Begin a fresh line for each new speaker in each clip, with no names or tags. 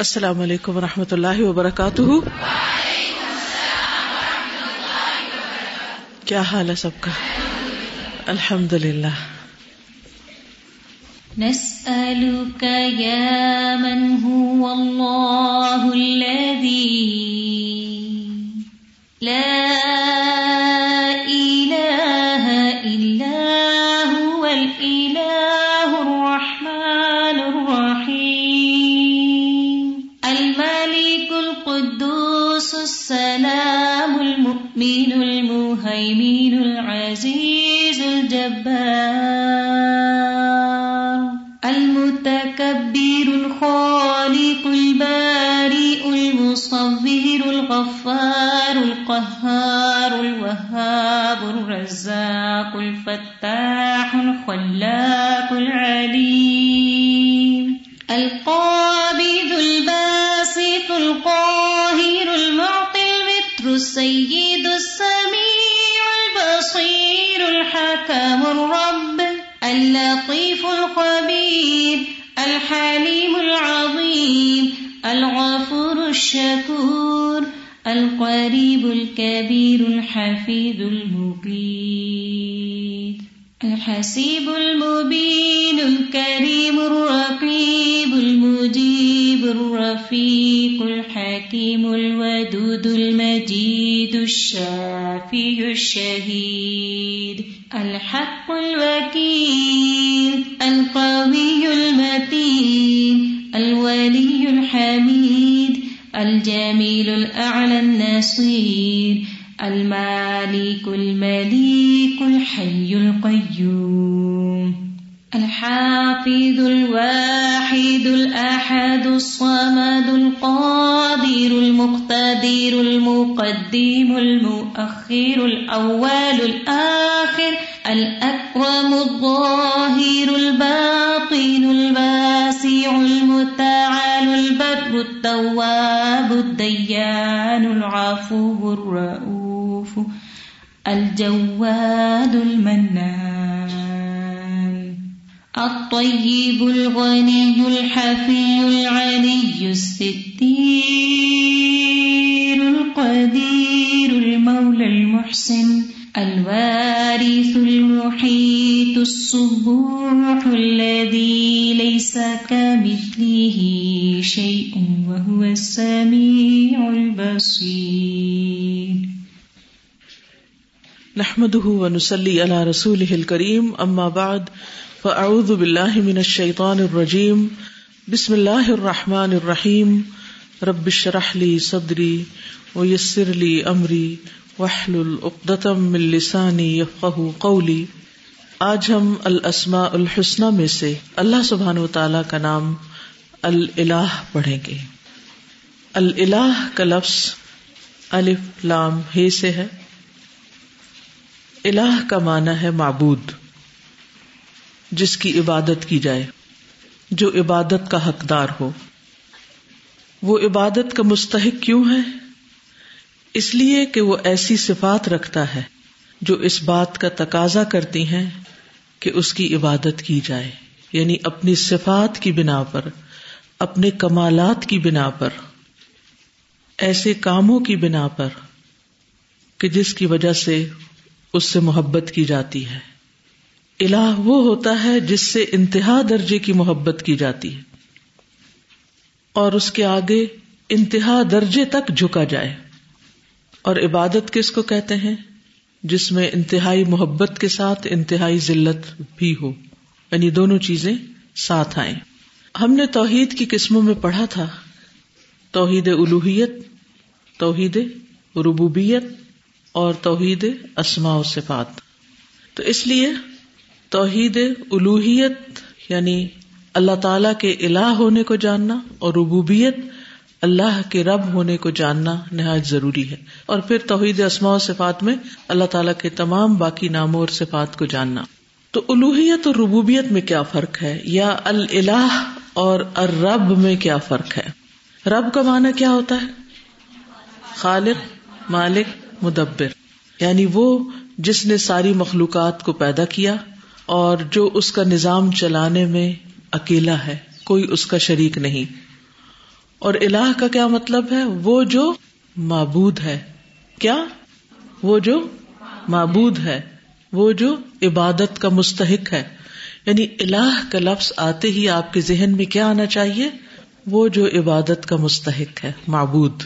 السلام علیکم و رحمۃ اللہ وبرکاتہ۔ کیا حال ہے سب کا؟ الحمد للہ
نسألك يا من هو الله الذي لا المهيمن العزيز الجبار. المتكبر الخالق البارئ المصور الغفار القهار الوهاب الرزاق الفتاح الخلاق العليم. القابض الحليم العظيم، الغفور الشكور، القريب الكبير الحفيظ المقيت، الحسيب المبين، الكريم الرقيب، المجيب الرفيق، الحكيم الودود، المجيد الشافي الشهيد، الحق الوكيل. القوي المتين، الولي الحميد، الجميل الأعلى النصير، المالك المليك الحي القيوم، الحافظ الواحد الأحد الصمد القادر المقتدر المقدم المؤخر الأول الآخر، الأكرم الظاهر التواب الديان العفو الرؤوف الجواد المنان الطيب الغني الحفي العلي الستير القدير المولى المحسن الوارث المحيط الصبوح الذي ليس كمثله شيء وهو السميع البصير.
نحمده ونسلي على رسوله الكريم اما بعد فاعوذ بالله من الشيطان الرجيم. بسم الله الرحمن الرحيم. رب اشرح لي صدري ويسر لي امري واحلل عقدة من لساني يفقهوا قولي آج ہم الاسماء الحسنى میں سے اللہ سبحانہ وتعالی کا نام الالہ پڑھیں گے۔ الالہ کا لفظ الف لام ہے سے ہے۔ الہ کا معنی ہے معبود، جس کی عبادت کی جائے، جو عبادت کا حقدار ہو۔ وہ عبادت کا مستحق کیوں ہے؟ اس لیے کہ وہ ایسی صفات رکھتا ہے جو اس بات کا تقاضا کرتی ہیں کہ اس کی عبادت کی جائے یعنی اپنی صفات کی بنا پر، اپنے کمالات کی بنا پر، ایسے کاموں کی بنا پر، کہ جس کی وجہ سے اس سے محبت کی جاتی ہے۔ الہ وہ ہوتا ہے جس سے انتہا درجے کی محبت کی جاتی ہے اور اس کے آگے انتہا درجے تک جھکا جائے۔ اور عبادت کس کو کہتے ہیں؟ جس میں انتہائی محبت کے ساتھ انتہائی ذلت بھی ہو۔ یعنی دونوں چیزیں ساتھ آئیں۔ ہم نے توحید کی قسموں میں پڑھا تھا۔ توحید الوحیت توحید ربوبیت اور توحید اسماء و صفات۔ تو اس لیے توحید الوحیت یعنی اللہ تعالی کے الہ ہونے کو جاننا اور ربوبیت اللہ کے رب ہونے کو جاننا نہایت ضروری ہے۔ اور پھر توحید اسماء و صفات میں اللہ تعالیٰ کے تمام باقی ناموں اور صفات کو جاننا۔ تو الوحیت اور ربوبیت میں کیا فرق ہے؟ یا اللہ اور الرب میں کیا فرق ہے؟ رب کا معنی کیا ہوتا ہے؟ خالق، مالک، مدبر۔ یعنی وہ جس نے ساری مخلوقات کو پیدا کیا اور جو اس کا نظام چلانے میں اکیلا ہے، کوئی اس کا شریک نہیں۔ اور الہ کا کیا مطلب ہے؟ وہ جو معبود ہے۔ کیا؟ وہ جو معبود ہے۔ وہ جو عبادت کا مستحق ہے۔ یعنی الہ کا لفظ آتے ہی آپ کے ذہن میں کیا آنا چاہیے؟ وہ جو عبادت کا مستحق ہے، معبود۔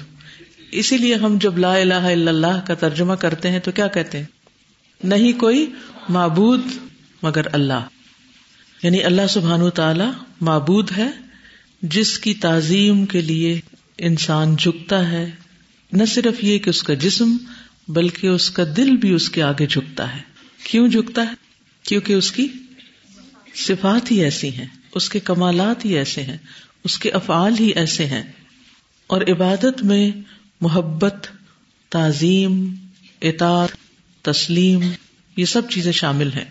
اسی لیے ہم جب لا الہ الا اللہ کا ترجمہ کرتے ہیں تو کیا کہتے ہیں؟ نہیں کوئی معبود مگر اللہ۔ یعنی اللہ سبحان تعالی معبود ہے۔ جس کی تعظیم کے لیے انسان جھکتا ہے، نہ صرف یہ کہ اس کا جسم، بلکہ اس کا دل بھی اس کے آگے جھکتا ہے۔ کیوں جھکتا ہے؟ کیونکہ اس کی صفات ہی ایسی ہیں، اس کے کمالات ہی ایسے ہیں، اس کے افعال ہی ایسے ہیں۔ اور عبادت میں محبت، تعظیم اطار تسلیم، یہ سب چیزیں شامل ہیں۔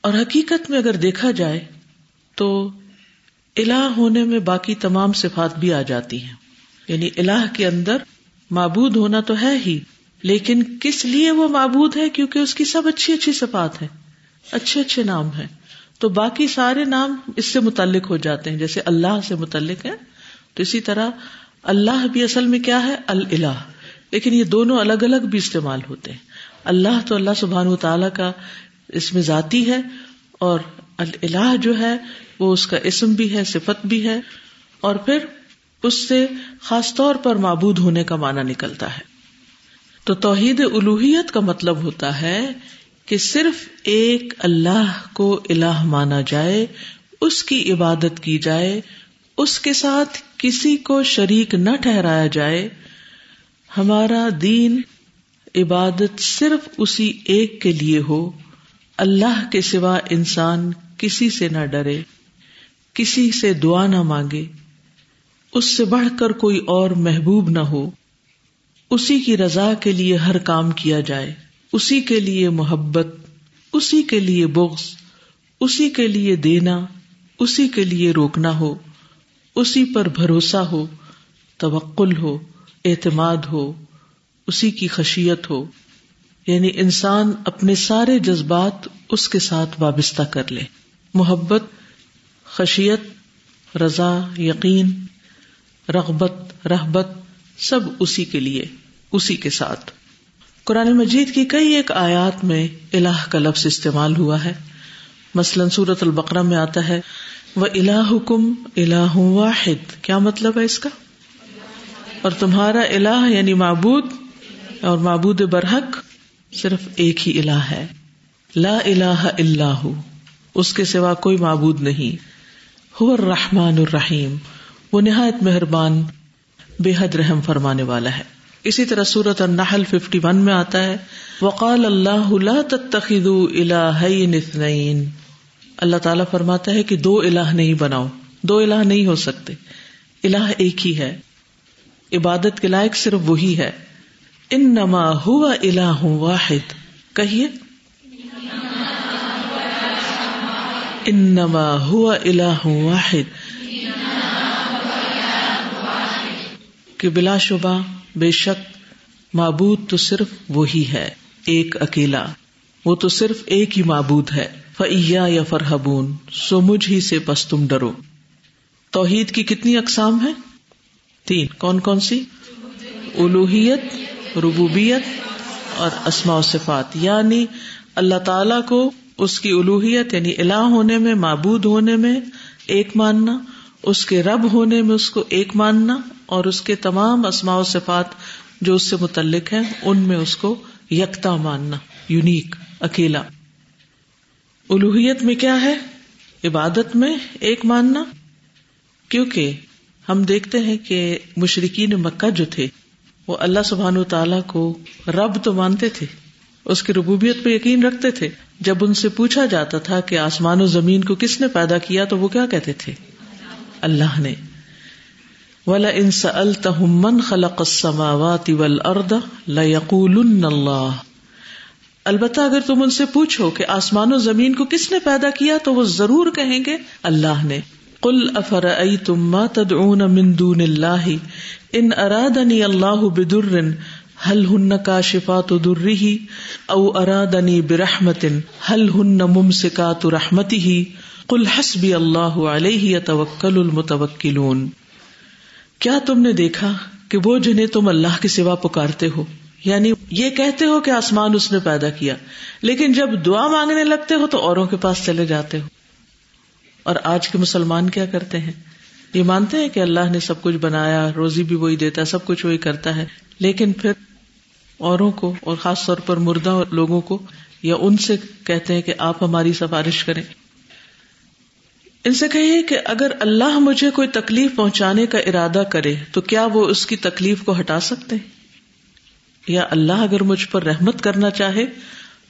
اور حقیقت میں اگر دیکھا جائے تو الہ ہونے میں باقی تمام صفات بھی آ جاتی ہیں۔ یعنی الہ کے اندر معبود ہونا تو ہے ہی، لیکن کس لیے وہ معبود ہے؟ کیونکہ اس کی سب اچھی اچھی صفات ہیں، اچھے اچھے نام ہیں۔ تو باقی سارے نام اس سے متعلق ہو جاتے ہیں، جیسے اللہ سے متعلق ہے تو اسی طرح اللہ بھی اصل میں کیا ہے؟ اللہ لیکن یہ دونوں الگ الگ بھی استعمال ہوتے ہیں۔ اللہ تو اللہ سبحان و تعالی کا اس میں ذاتی ہے اور اللہ جو ہے وہ اس کا اسم بھی ہے، صفت بھی ہے، اور پھر اس سے خاص طور پر معبود ہونے کا معنی نکلتا ہے۔ تو توحید الوحیت کا مطلب ہوتا ہے کہ صرف ایک اللہ کو الہ مانا جائے، اس کی عبادت کی جائے، اس کے ساتھ کسی کو شریک نہ ٹھہرایا جائے۔ ہمارا دین عبادت صرف اسی ایک کے لیے ہو، اللہ کے سوا انسان کسی سے نہ ڈرے، کسی سے دعا نہ مانگے۔ اس سے بڑھ کر کوئی اور محبوب نہ ہو۔ اسی کی رضا کے لیے ہر کام کیا جائے۔ اسی کے لیے محبت، اسی کے لیے بغض، اسی کے لیے دینا، اسی کے لیے روکنا ہو۔ اسی پر بھروسہ ہو، توکل ہو، اعتماد ہو، اسی کی خشیت ہو۔ یعنی انسان اپنے سارے جذبات اس کے ساتھ وابستہ کر لے۔ محبت، خشیت، رضا، یقین، رغبت رحبت سب اسی کے لیے، اسی کے ساتھ۔ قرآن مجید کی کئی ایک آیات میں الہ کا لفظ استعمال ہوا ہے۔ مثلاً سورت البقرہ میں آتا ہے وہ الاح کم الاح واحد۔ کیا مطلب ہے اس کا؟ اور تمہارا الہ یعنی معبود اور معبود برحق صرف ایک ہی الہ ہے۔ لا الہ اللہ اس کے سوا کوئی معبود نہیں۔ ہو الرحمن الرحیم۔ وہ نہایت مہربان، بے حد رحم فرمانے والا ہے۔ اسی طرح سورت النحل 51 میں آتا ہے۔ وقال اللہ، لا تتخذوا الہین اثنین۔ اللہ تعالیٰ فرماتا ہے کہ دو الہ نہیں بناؤ، دو الہ نہیں ہو سکتے۔ الہ ایک ہی ہے۔ عبادت کے لائق صرف وہی ہے۔ انما ہوا الہ واحد۔ کہیے انما ہوا الہ واحد. کہ بلا شبہ، بے شک، معبود تو صرف وہی ہے، ایک اکیلا۔ وہ تو صرف ایک ہی معبود ہے۔ فیا یا فرحبون سو مجھ ہی سے پس تم ڈرو۔ توحید کی کتنی اقسام ہے تین۔ کون کون سی؟ الوحیت ربوبیت اور اسماء و صفات۔ یعنی اللہ تعالی کو اس کی الوحیت یعنی الہ ہونے میں، معبود ہونے میں ایک ماننا، اس کے رب ہونے میں اس کو ایک ماننا اور اس کے تمام اسماء و صفات جو اس سے متعلق ہیں، ان میں اس کو یکتا ماننا، یونیک، اکیلا۔ الوحیت میں کیا ہے؟ عبادت میں ایک ماننا۔ کیونکہ ہم دیکھتے ہیں کہ مشرقین مکہ جو تھے، وہ اللہ سبحان تعالی کو رب تو مانتے تھے۔ اس کی ربوبیت پہ یقین رکھتے تھے۔ جب ان سے پوچھا جاتا تھا کہ آسمان و زمین کو کس نے پیدا کیا تو وہ کیا کہتے تھے؟ اللہ نے۔ ولا انس التحمن خلق السماوات والارض ليقولن اللہ البتہ اگر تم ان سے پوچھو کہ آسمان و زمین کو کس نے پیدا کیا تو وہ ضرور کہیں گے اللہ نے۔ کل افر تم تدعون من دون اللہ ان ارادنی اللہ بدر ہل ہن کا شفا تو درری او ارادنی برحمت ہل ہن ممسکا تو رحمتی ہی کل حسبی اللہ علیہ توکل المتوکلون کیا تم نے دیکھا کہ وہ جنہیں تم اللہ کے سوا پکارتے ہو؟ یعنی یہ کہتے ہو کہ آسمان اس نے پیدا کیا، لیکن جب دعا مانگنے لگتے ہو تو اوروں کے پاس چلے جاتے ہو۔ اور آج کے مسلمان کیا کرتے ہیں؟ یہ مانتے ہیں کہ اللہ نے سب کچھ بنایا، روزی بھی وہی دیتا ہے، سب کچھ وہی کرتا ہے، لیکن پھر اوروں کو اور خاص طور پر مردہ لوگوں کو یا ان سے کہتے ہیں کہ آپ ہماری سفارش کریں۔ ان سے کہیے کہ اگر اللہ مجھے کوئی تکلیف پہنچانے کا ارادہ کرے تو کیا وہ اس کی تکلیف کو ہٹا سکتے یا اللہ اگر مجھ پر رحمت کرنا چاہے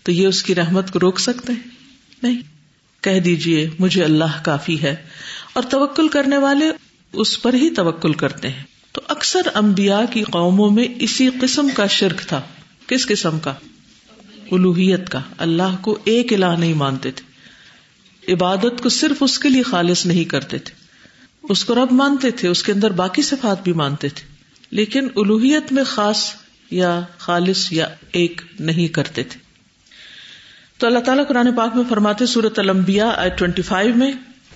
تو یہ اس کی رحمت کو روک سکتے ہیں؟ نہیں۔ کہہ دیجیے مجھے اللہ کافی ہے اور توکل کرنے والے اس پر ہی توکل کرتے ہیں۔ تو اکثر امبیا کی قوموں میں اسی قسم کا شرک تھا۔ کس قسم کا؟ الوحیت کا۔ اللہ کو ایک الہ نہیں مانتے تھے۔ عبادت کو صرف اس کے لیے خالص نہیں کرتے تھے۔ اس کو رب مانتے تھے، اس کے اندر باقی صفات بھی مانتے تھے۔ لیکن الوحیت میں خاص یا خالص یا ایک نہیں کرتے تھے۔ تو اللہ تعالیٰ قرآن پاک میں فرماتے سورت المبیا آئی ٹوینٹی فائیو میں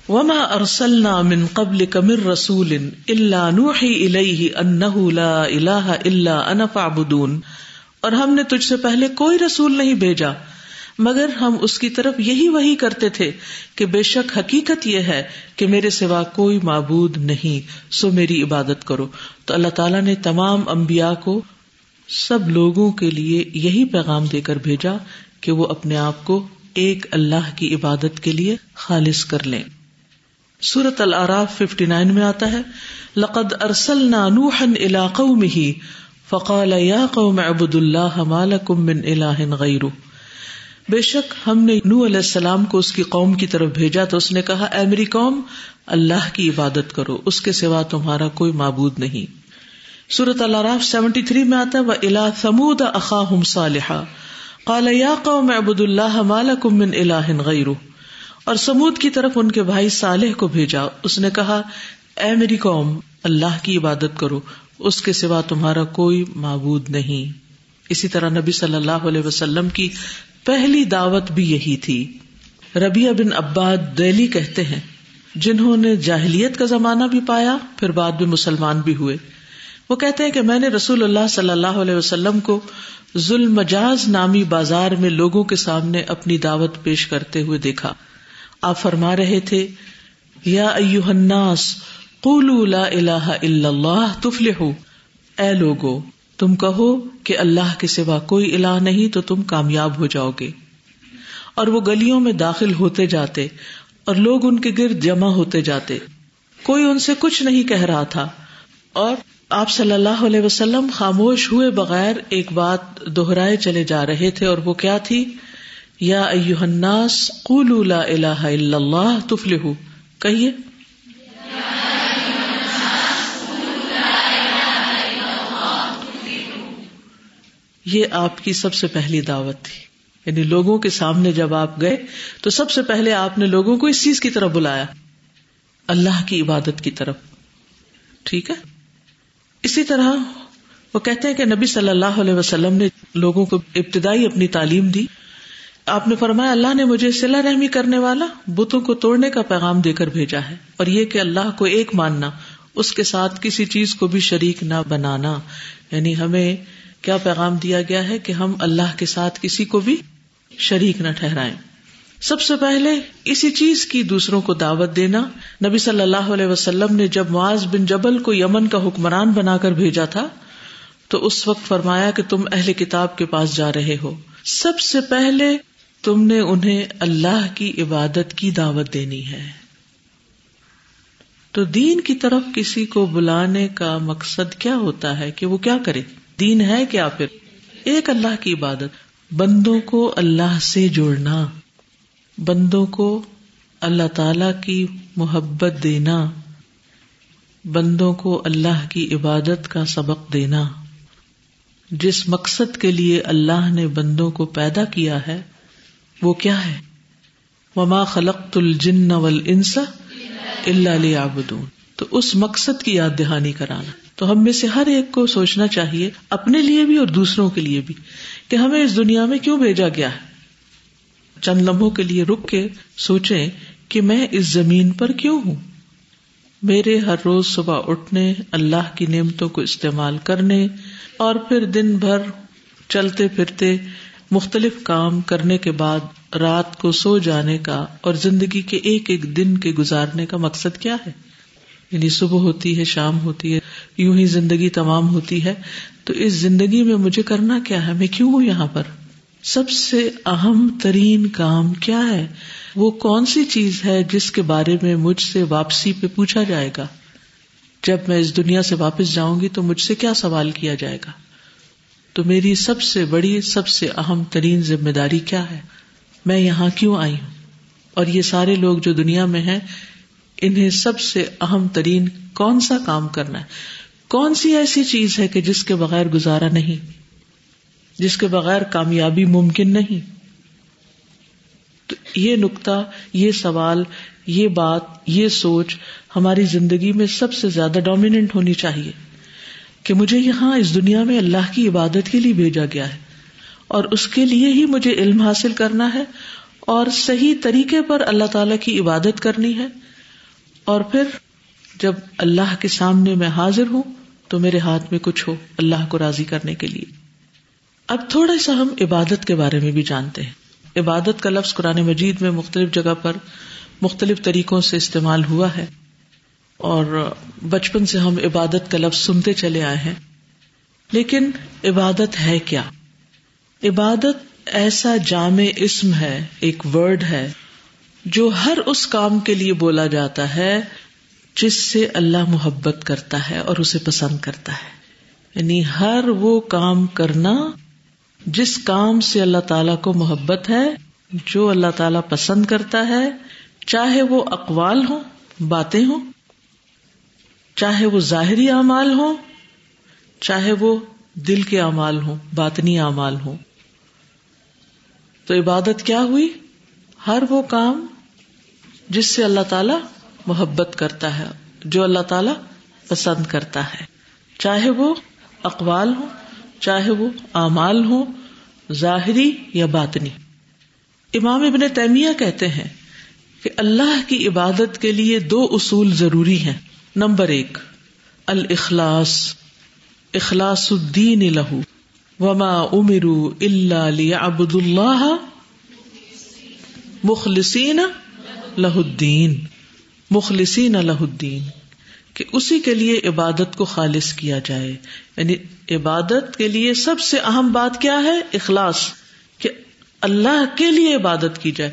وما ارسلنا من قبل کمر رسول اللہ نوحی الیہ انہ لا الہ الا انا فاعبدون اور ہم نے تجھ سے پہلے کوئی رسول نہیں بھیجا، مگر ہم اس کی طرف یہی وہی کرتے تھے کہ بے شک حقیقت یہ ہے کہ میرے سوا کوئی معبود نہیں، سو میری عبادت کرو۔ تو اللہ تعالیٰ نے تمام امبیا کو سب لوگوں کے لیے یہی پیغام دے کر بھیجا کہ وہ اپنے آپ کو ایک اللہ کی عبادت کے لیے خالص کر لیں۔ سورت العراف ففٹی نائن میں آتا ہے، لقد ارسل نانوحن علاقوں میں ہی فقال یا قوم عبد اللہ مالکم من الہ غیرو بے شک ہم نے نو علیہ السلام کو اس کی قوم کی طرف بھیجا تو اس نے کہا، اے میری قوم، اللہ کی عبادت کرو، اس کے سوا تمہارا کوئی معبود نہیں۔ سورت اللہ راف سیونٹی تھری میں آتا ہے وہ الا سمود اخا ہم صالحا۔ قال یا قوم عبد اللہ مالکم من الہ غیرو اور سمود کی طرف ان کے بھائی صالح کو بھیجا۔ اس نے کہا، اے میری قوم، اللہ کی عبادت کرو، اس کے سوا تمہارا کوئی معبود نہیں۔ اسی طرح نبی صلی اللہ علیہ وسلم کی پہلی دعوت بھی یہی تھی۔ ربیہ بن عباد دہلی کہتے ہیں، جنہوں نے جاہلیت کا زمانہ بھی پایا، پھر بعد میں مسلمان بھی ہوئے۔ وہ کہتے ہیں کہ میں نے رسول اللہ صلی اللہ علیہ وسلم کو ظلم مجاز نامی بازار میں لوگوں کے سامنے اپنی دعوت پیش کرتے ہوئے دیکھا۔ آپ فرما رہے تھے، یا الناس، قولوا لا الہ الا اللہ تفلحوا اے لوگو، تم کہو کہ اللہ کے سوا کوئی الہ نہیں تو تم کامیاب ہو جاؤ گے۔ اور وہ گلیوں میں داخل ہوتے جاتے اور لوگ ان کے گرد جمع ہوتے جاتے۔ کوئی ان سے کچھ نہیں کہہ رہا تھا۔ اور آپ صلی اللہ علیہ وسلم خاموش ہوئے بغیر ایک بات دوہرائے چلے جا رہے تھے اور وہ کیا تھی؟ یا الناس قولوا لا الہ الا اللہ تفلحوا کہیے۔ یہ آپ کی سب سے پہلی دعوت تھی۔ یعنی لوگوں کے سامنے جب آپ گئے تو سب سے پہلے آپ نے لوگوں کو اس چیز کی طرف بلایا۔ اللہ کی عبادت کی طرف۔ ٹھیک ہے۔ اسی طرح وہ کہتے ہیں کہ نبی صلی اللہ علیہ وسلم نے لوگوں کو ابتدائی اپنی تعلیم دی۔ آپ نے فرمایا، اللہ نے مجھے صلاح رحمی کرنے والا بتوں کو توڑنے کا پیغام دے کر بھیجا ہے اور یہ کہ اللہ کو ایک ماننا، اس کے ساتھ کسی چیز کو بھی شریک نہ بنانا۔ یعنی ہمیں کیا پیغام دیا گیا ہے کہ ہم اللہ کے ساتھ کسی کو بھی شریک نہ ٹھہرائیں۔ سب سے پہلے اسی چیز کی دوسروں کو دعوت دینا۔ نبی صلی اللہ علیہ وسلم نے جب معاذ بن جبل کو یمن کا حکمران بنا کر بھیجا تھا، تو اس وقت فرمایا کہ تم اہل کتاب کے پاس جا رہے ہو۔ سب سے پہلے تم نے انہیں اللہ کی عبادت کی دعوت دینی ہے۔ تو دین کی طرف کسی کو بلانے کا مقصد کیا ہوتا ہے کہ وہ کیا کرے؟ دین ہے کیا پھر؟ ایک اللہ کی عبادت۔ بندوں کو اللہ سے جوڑنا، بندوں کو اللہ تعالی کی محبت دینا، بندوں کو اللہ کی عبادت کا سبق دینا۔ جس مقصد کے لیے اللہ نے بندوں کو پیدا کیا ہے وہ کیا ہے؟ وما خلق الجن ول انس اللہ آبدون تو اس مقصد کی یاد دہانی کرانا۔ تو ہم میں سے ہر ایک کو سوچنا چاہیے، اپنے لیے بھی اور دوسروں کے لیے بھی، کہ ہمیں اس دنیا میں کیوں بھیجا گیا ہے؟ چند لمحوں کے لیے رک کے سوچیں کہ میں اس زمین پر کیوں ہوں؟ میرے ہر روز صبح اٹھنے، اللہ کی نعمتوں کو استعمال کرنے اور پھر دن بھر چلتے پھرتے مختلف کام کرنے کے بعد رات کو سو جانے کا اور زندگی کے ایک ایک دن کے گزارنے کا مقصد کیا ہے؟ یعنی صبح ہوتی ہے، شام ہوتی ہے، یوں ہی زندگی تمام ہوتی ہے۔ تو اس زندگی میں مجھے کرنا کیا ہے؟ میں کیوں ہوں یہاں پر؟ سب سے اہم ترین کام کیا ہے؟ وہ کون سی چیز ہے جس کے بارے میں مجھ سے واپسی پہ پوچھا جائے گا؟ جب میں اس دنیا سے واپس جاؤں گی تو مجھ سے کیا سوال کیا جائے گا؟ تو میری سب سے بڑی، سب سے اہم ترین ذمہ داری کیا ہے؟ میں یہاں کیوں آئی ہوں؟ اور یہ سارے لوگ جو دنیا میں ہیں، انہیں سب سے اہم ترین کون سا کام کرنا ہے؟ کون سی ایسی چیز ہے کہ جس کے بغیر گزارا نہیں؟ جس کے بغیر کامیابی ممکن نہیں؟ تو یہ نقطہ یہ سوال، یہ بات، یہ سوچ ہماری زندگی میں سب سے زیادہ ڈومیننٹ ہونی چاہیے۔ کہ مجھے یہاں اس دنیا میں اللہ کی عبادت کے لیے بھیجا گیا ہے اور اس کے لیے ہی مجھے علم حاصل کرنا ہے اور صحیح طریقے پر اللہ تعالی کی عبادت کرنی ہے۔ اور پھر جب اللہ کے سامنے میں حاضر ہوں تو میرے ہاتھ میں کچھ ہو اللہ کو راضی کرنے کے لیے۔ اب تھوڑا سا ہم عبادت کے بارے میں بھی جانتے ہیں۔ عبادت کا لفظ قرآن مجید میں مختلف جگہ پر مختلف طریقوں سے استعمال ہوا ہے۔ اور بچپن سے ہم عبادت کا لفظ سنتے چلے آئے ہیں۔ لیکن عبادت ہے کیا؟ عبادت ایسا جامع اسم ہے، ایک ورڈ ہے، جو ہر اس کام کے لیے بولا جاتا ہے، جس سے اللہ محبت کرتا ہے اور اسے پسند کرتا ہے۔ یعنی ہر وہ کام کرنا جس کام سے اللہ تعالی کو محبت ہے، جو اللہ تعالی پسند کرتا ہے، چاہے وہ اقوال ہو باتیں ہوں چاہے وہ ظاہری اعمال ہو چاہے وہ دل کے اعمال ہوں، باطنی اعمال ہوں۔ تو عبادت کیا ہوئی؟ ہر وہ کام جس سے اللہ تعالی محبت کرتا ہے، جو اللہ تعالی پسند کرتا ہے۔ چاہے وہ اقوال ہو چاہے وہ اعمال ہو ظاہری یا باطنی۔ امام ابن تیمیہ کہتے ہیں کہ اللہ کی عبادت کے لیے دو اصول ضروری ہیں۔ نمبر ایک، الاخلاص، اخلاص الدین لہو وما امرو اللہ ابد اللہ مخلصین لہ الدین، مخلصین لہ الدین، کہ اسی کے لیے عبادت کو خالص کیا جائے۔ یعنی عبادت کے لیے سب سے اہم بات کیا ہے؟ اخلاص، کہ اللہ کے لیے عبادت کی جائے۔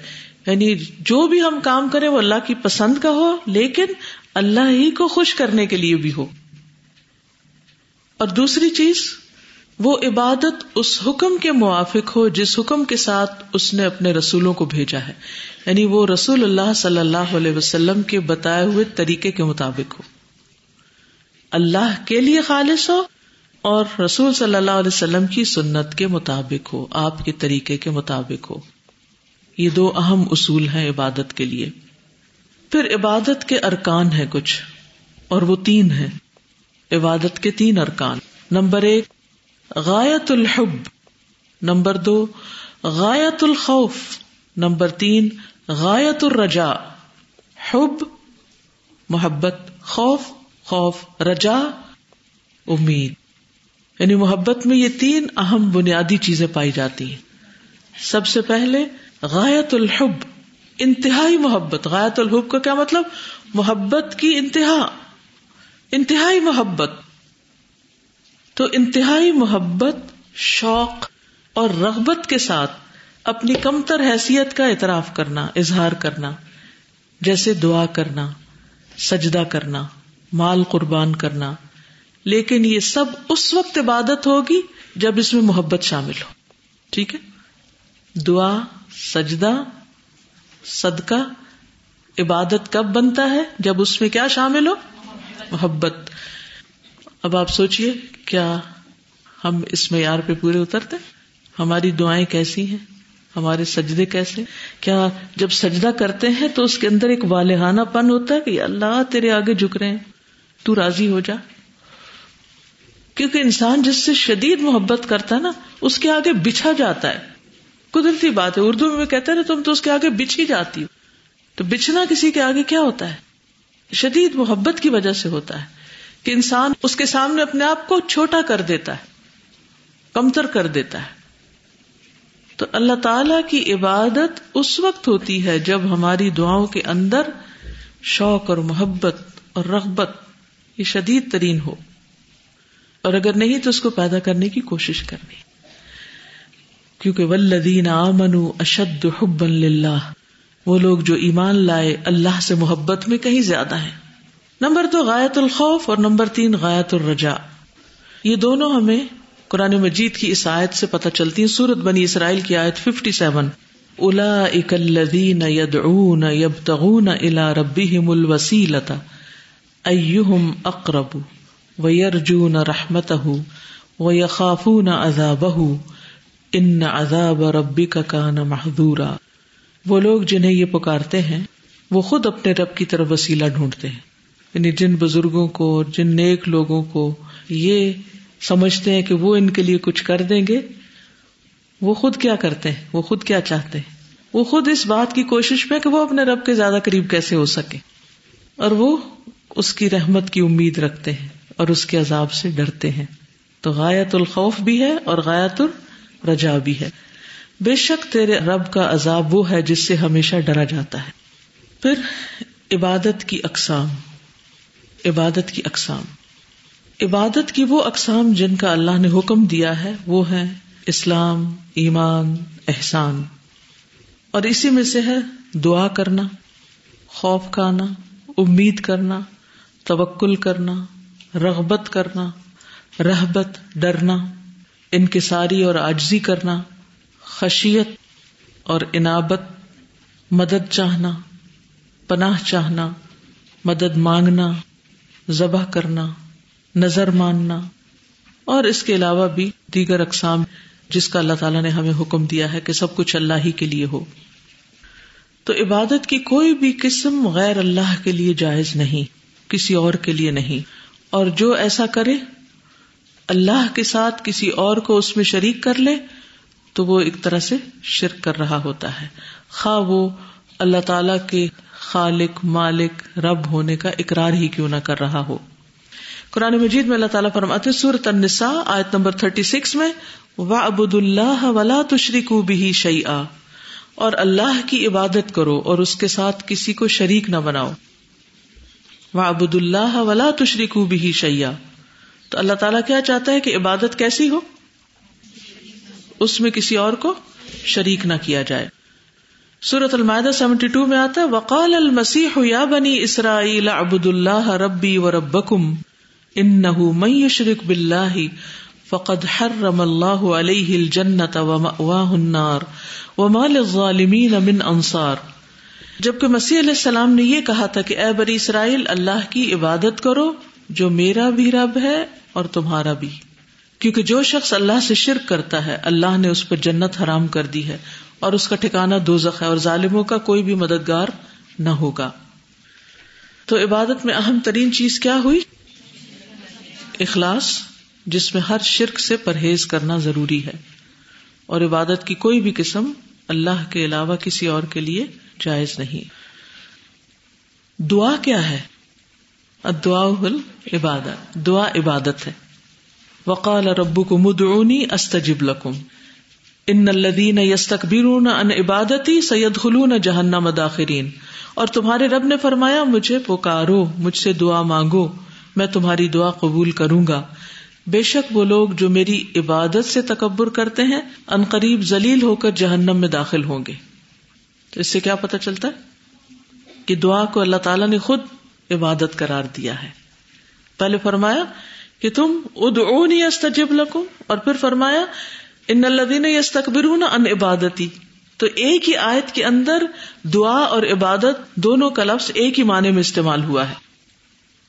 یعنی جو بھی ہم کام کریں وہ اللہ کی پسند کا ہو، لیکن اللہ ہی کو خوش کرنے کے لیے بھی ہو۔ اور دوسری چیز، وہ عبادت اس حکم کے موافق ہو جس حکم کے ساتھ اس نے اپنے رسولوں کو بھیجا ہے۔ یعنی وہ رسول اللہ صلی اللہ علیہ وسلم کے بتائے ہوئے طریقے کے مطابق ہو۔ اللہ کے لیے خالص ہو اور رسول صلی اللہ علیہ وسلم کی سنت کے مطابق ہو، آپ کے طریقے کے مطابق ہو۔ یہ دو اہم اصول ہیں عبادت کے لیے۔ پھر عبادت کے ارکان ہے کچھ، اور وہ تین ہے عبادت کے تین ارکان۔ نمبر ایک، غایت الحب۔ نمبر دو، غایت الخوف۔ نمبر تین، غایت الرجا حب، محبت، خوف خوف رجا امید۔ یعنی محبت میں یہ تین اہم بنیادی چیزیں پائی جاتی ہیں۔ سب سے پہلے، غایت الحب۔ انتہائی محبت، غایت الحب کا کیا مطلب؟ محبت کی انتہا، انتہائی محبت۔ تو انتہائی محبت، شوق اور رغبت کے ساتھ اپنی کمتر حیثیت کا اعتراف کرنا، اظہار کرنا، جیسے دعا کرنا، سجدہ کرنا، مال قربان کرنا۔ لیکن یہ سب اس وقت عبادت ہوگی جب اس میں محبت شامل ہو۔ ٹھیک ہے؟ دعا، سجدہ صدقہ عبادت کب بنتا ہے؟ جب اس میں کیا شامل ہو؟ محبت۔ اب آپ سوچیے کیا ہم اس معیار پہ پورے اترتے؟ ہماری دعائیں کیسی ہیں؟ ہمارے سجدے کیسے؟ کیا جب سجدہ کرتے ہیں تو اس کے اندر ایک والہانہ پن ہوتا ہے کہ اللہ تیرے آگے جھک رہے ہیں، تو راضی ہو جا۔ کیونکہ انسان جس سے شدید محبت کرتا ہے نا، اس کے آگے بچھا جاتا ہے۔ قدرتی بات ہے، اردو میں کہتے نا، تم تو اس کے آگے بچ ہی جاتی ہو۔ تو بچنا کسی کے آگے کیا ہوتا ہے؟ شدید محبت کی وجہ سے ہوتا ہے کہ انسان اس کے سامنے اپنے آپ کو چھوٹا کر دیتا ہے، کمتر کر دیتا ہے۔ تو اللہ تعالی کی عبادت اس وقت ہوتی ہے جب ہماری دعاؤں کے اندر شوق اور محبت اور رغبت یہ شدید ترین ہو۔ اور اگر نہیں تو اس کو پیدا کرنے کی کوشش کرنی۔ کیونکہ ولدین آمن اشد حب اللہ وہ لوگ جو ایمان لائے اللہ سے محبت میں کہیں زیادہ ہیں۔ نمبر دو، غایت الخوف اور نمبر تین، غایت الرجا یہ دونوں ہمیں قرآن مجید کی اس آیت سے پتہ چلتی ہیں۔ سورت بنی اسرائیل کی آیت ففٹی سیون الا اکلین ید اون یب تغون الا ربی الوسیلتا ایہم اقرب، ویرجون رحمتہ، ویخافون عذابہ۔ ان عذاب ربی کا کان محدورا وہ لوگ جنہیں یہ پکارتے ہیں، وہ خود اپنے رب کی طرف وسیلہ ڈھونڈتے ہیں۔ یعنی جن بزرگوں کو، جن نیک لوگوں کو یہ سمجھتے ہیں کہ وہ ان کے لیے کچھ کر دیں گے، وہ خود کیا کرتے ہیں؟ وہ خود کیا چاہتے ہیں؟ وہ خود اس بات کی کوشش میں کہ وہ اپنے رب کے زیادہ قریب کیسے ہو سکے اور وہ اس کی رحمت کی امید رکھتے ہیں اور اس کے عذاب سے ڈرتے ہیں۔ تو غایت الخوف بھی ہے اور غایت الرجا بھی ہے۔ بے شک تیرے رب کا عذاب وہ ہے جس سے ہمیشہ ڈرا جاتا ہے۔ پھر عبادت کی اقسام۔ عبادت کی اقسام۔ عبادت کی وہ اقسام جن کا اللہ نے حکم دیا ہے، وہ ہے اسلام، ایمان، احسان۔ اور اسی میں سے ہے دعا کرنا، خوف کھانا، امید کرنا، توکل کرنا، رغبت کرنا رحبت ڈرنا۔ انکساری اور آجزی کرنا، خشیت اور انابت، مدد چاہنا، پناہ چاہنا، مدد مانگنا، ذبح کرنا، نظر ماننا، اور اس کے علاوہ بھی دیگر اقسام جس کا اللہ تعالیٰ نے ہمیں حکم دیا ہے کہ سب کچھ اللہ ہی کے لیے ہو۔ تو عبادت کی کوئی بھی قسم غیر اللہ کے لیے جائز نہیں، کسی اور کے لیے نہیں۔ اور جو ایسا کرے اللہ کے ساتھ کسی اور کو اس میں شریک کر لے تو وہ ایک طرح سے شرک کر رہا ہوتا ہے۔ خواہ وہ اللہ تعالی کے خالق، مالک، رب ہونے کا اقرار ہی کیوں نہ کر رہا ہو۔ قرآن مجید میں اللہ تعالیٰ فرماتے سورت النساء، آیت نمبر تھرٹی سکس میں وا ابود اللہ ولا تشری کو بھی شعی اور اللہ کی عبادت کرو اور اس کے ساتھ کسی کو شریک نہ بناؤ۔ وا ابود اللہ ولا تشری کو بھی شیا تو اللہ تعالیٰ کیا چاہتا ہے کہ عبادت کیسی ہو؟ اس میں کسی اور کو شریک نہ کیا جائے۔ سورت المائدہ سیونٹی ٹو میں آتا ہے، وقال المسیح یا بنی اسرائیل عبد اللہ ربی و ربکم انہو من یشرک باللہ فقد حرم اللہ علیہ الجنت ومأواہ النار وما للظالمین من انصار جبکہ مسیح علیہ السلام نے یہ کہا تھا کہ اے بنی اسرائیل، اللہ کی عبادت کرو جو میرا بھی رب ہے اور تمہارا بھی۔ کیونکہ جو شخص اللہ سے شرک کرتا ہے، اللہ نے اس پر جنت حرام کر دی ہے اور اس کا ٹھکانا دو ہے اور ظالموں کا کوئی بھی مددگار نہ ہوگا۔ تو عبادت میں اہم ترین چیز کیا ہوئی؟ اخلاص، جس میں ہر شرک سے پرہیز کرنا ضروری ہے۔ اور عبادت کی کوئی بھی قسم اللہ کے علاوہ کسی اور کے لیے جائز نہیں۔ دعا کیا ہے؟ دعا عبادت دعا عبادت ہے۔ وقال ربو کو مدعونی استجب لکم۔ ان الدین یستکبرون ان عبادتی سید خلون جہنم داخرین۔ اور تمہارے رب نے فرمایا، مجھے پکارو، مجھ سے دعا مانگو، میں تمہاری دعا قبول کروں گا۔ بے شک وہ لوگ جو میری عبادت سے تکبر کرتے ہیں، ان قریب ذلیل ہو کر جہنم میں داخل ہوں گے۔ تو اس سے کیا پتا چلتا ہے؟ کہ دعا کو اللہ تعالیٰ نے خود عبادت قرار دیا ہے۔ پہلے فرمایا کہ تم ادعونی استجب لکم، اور پھر فرمایا ان الذین یستکبرون ان عبادتی۔ تو ایک ہی آیت کے اندر دعا اور عبادت دونوں کا لفظ ایک ہی معنی میں استعمال ہوا ہے۔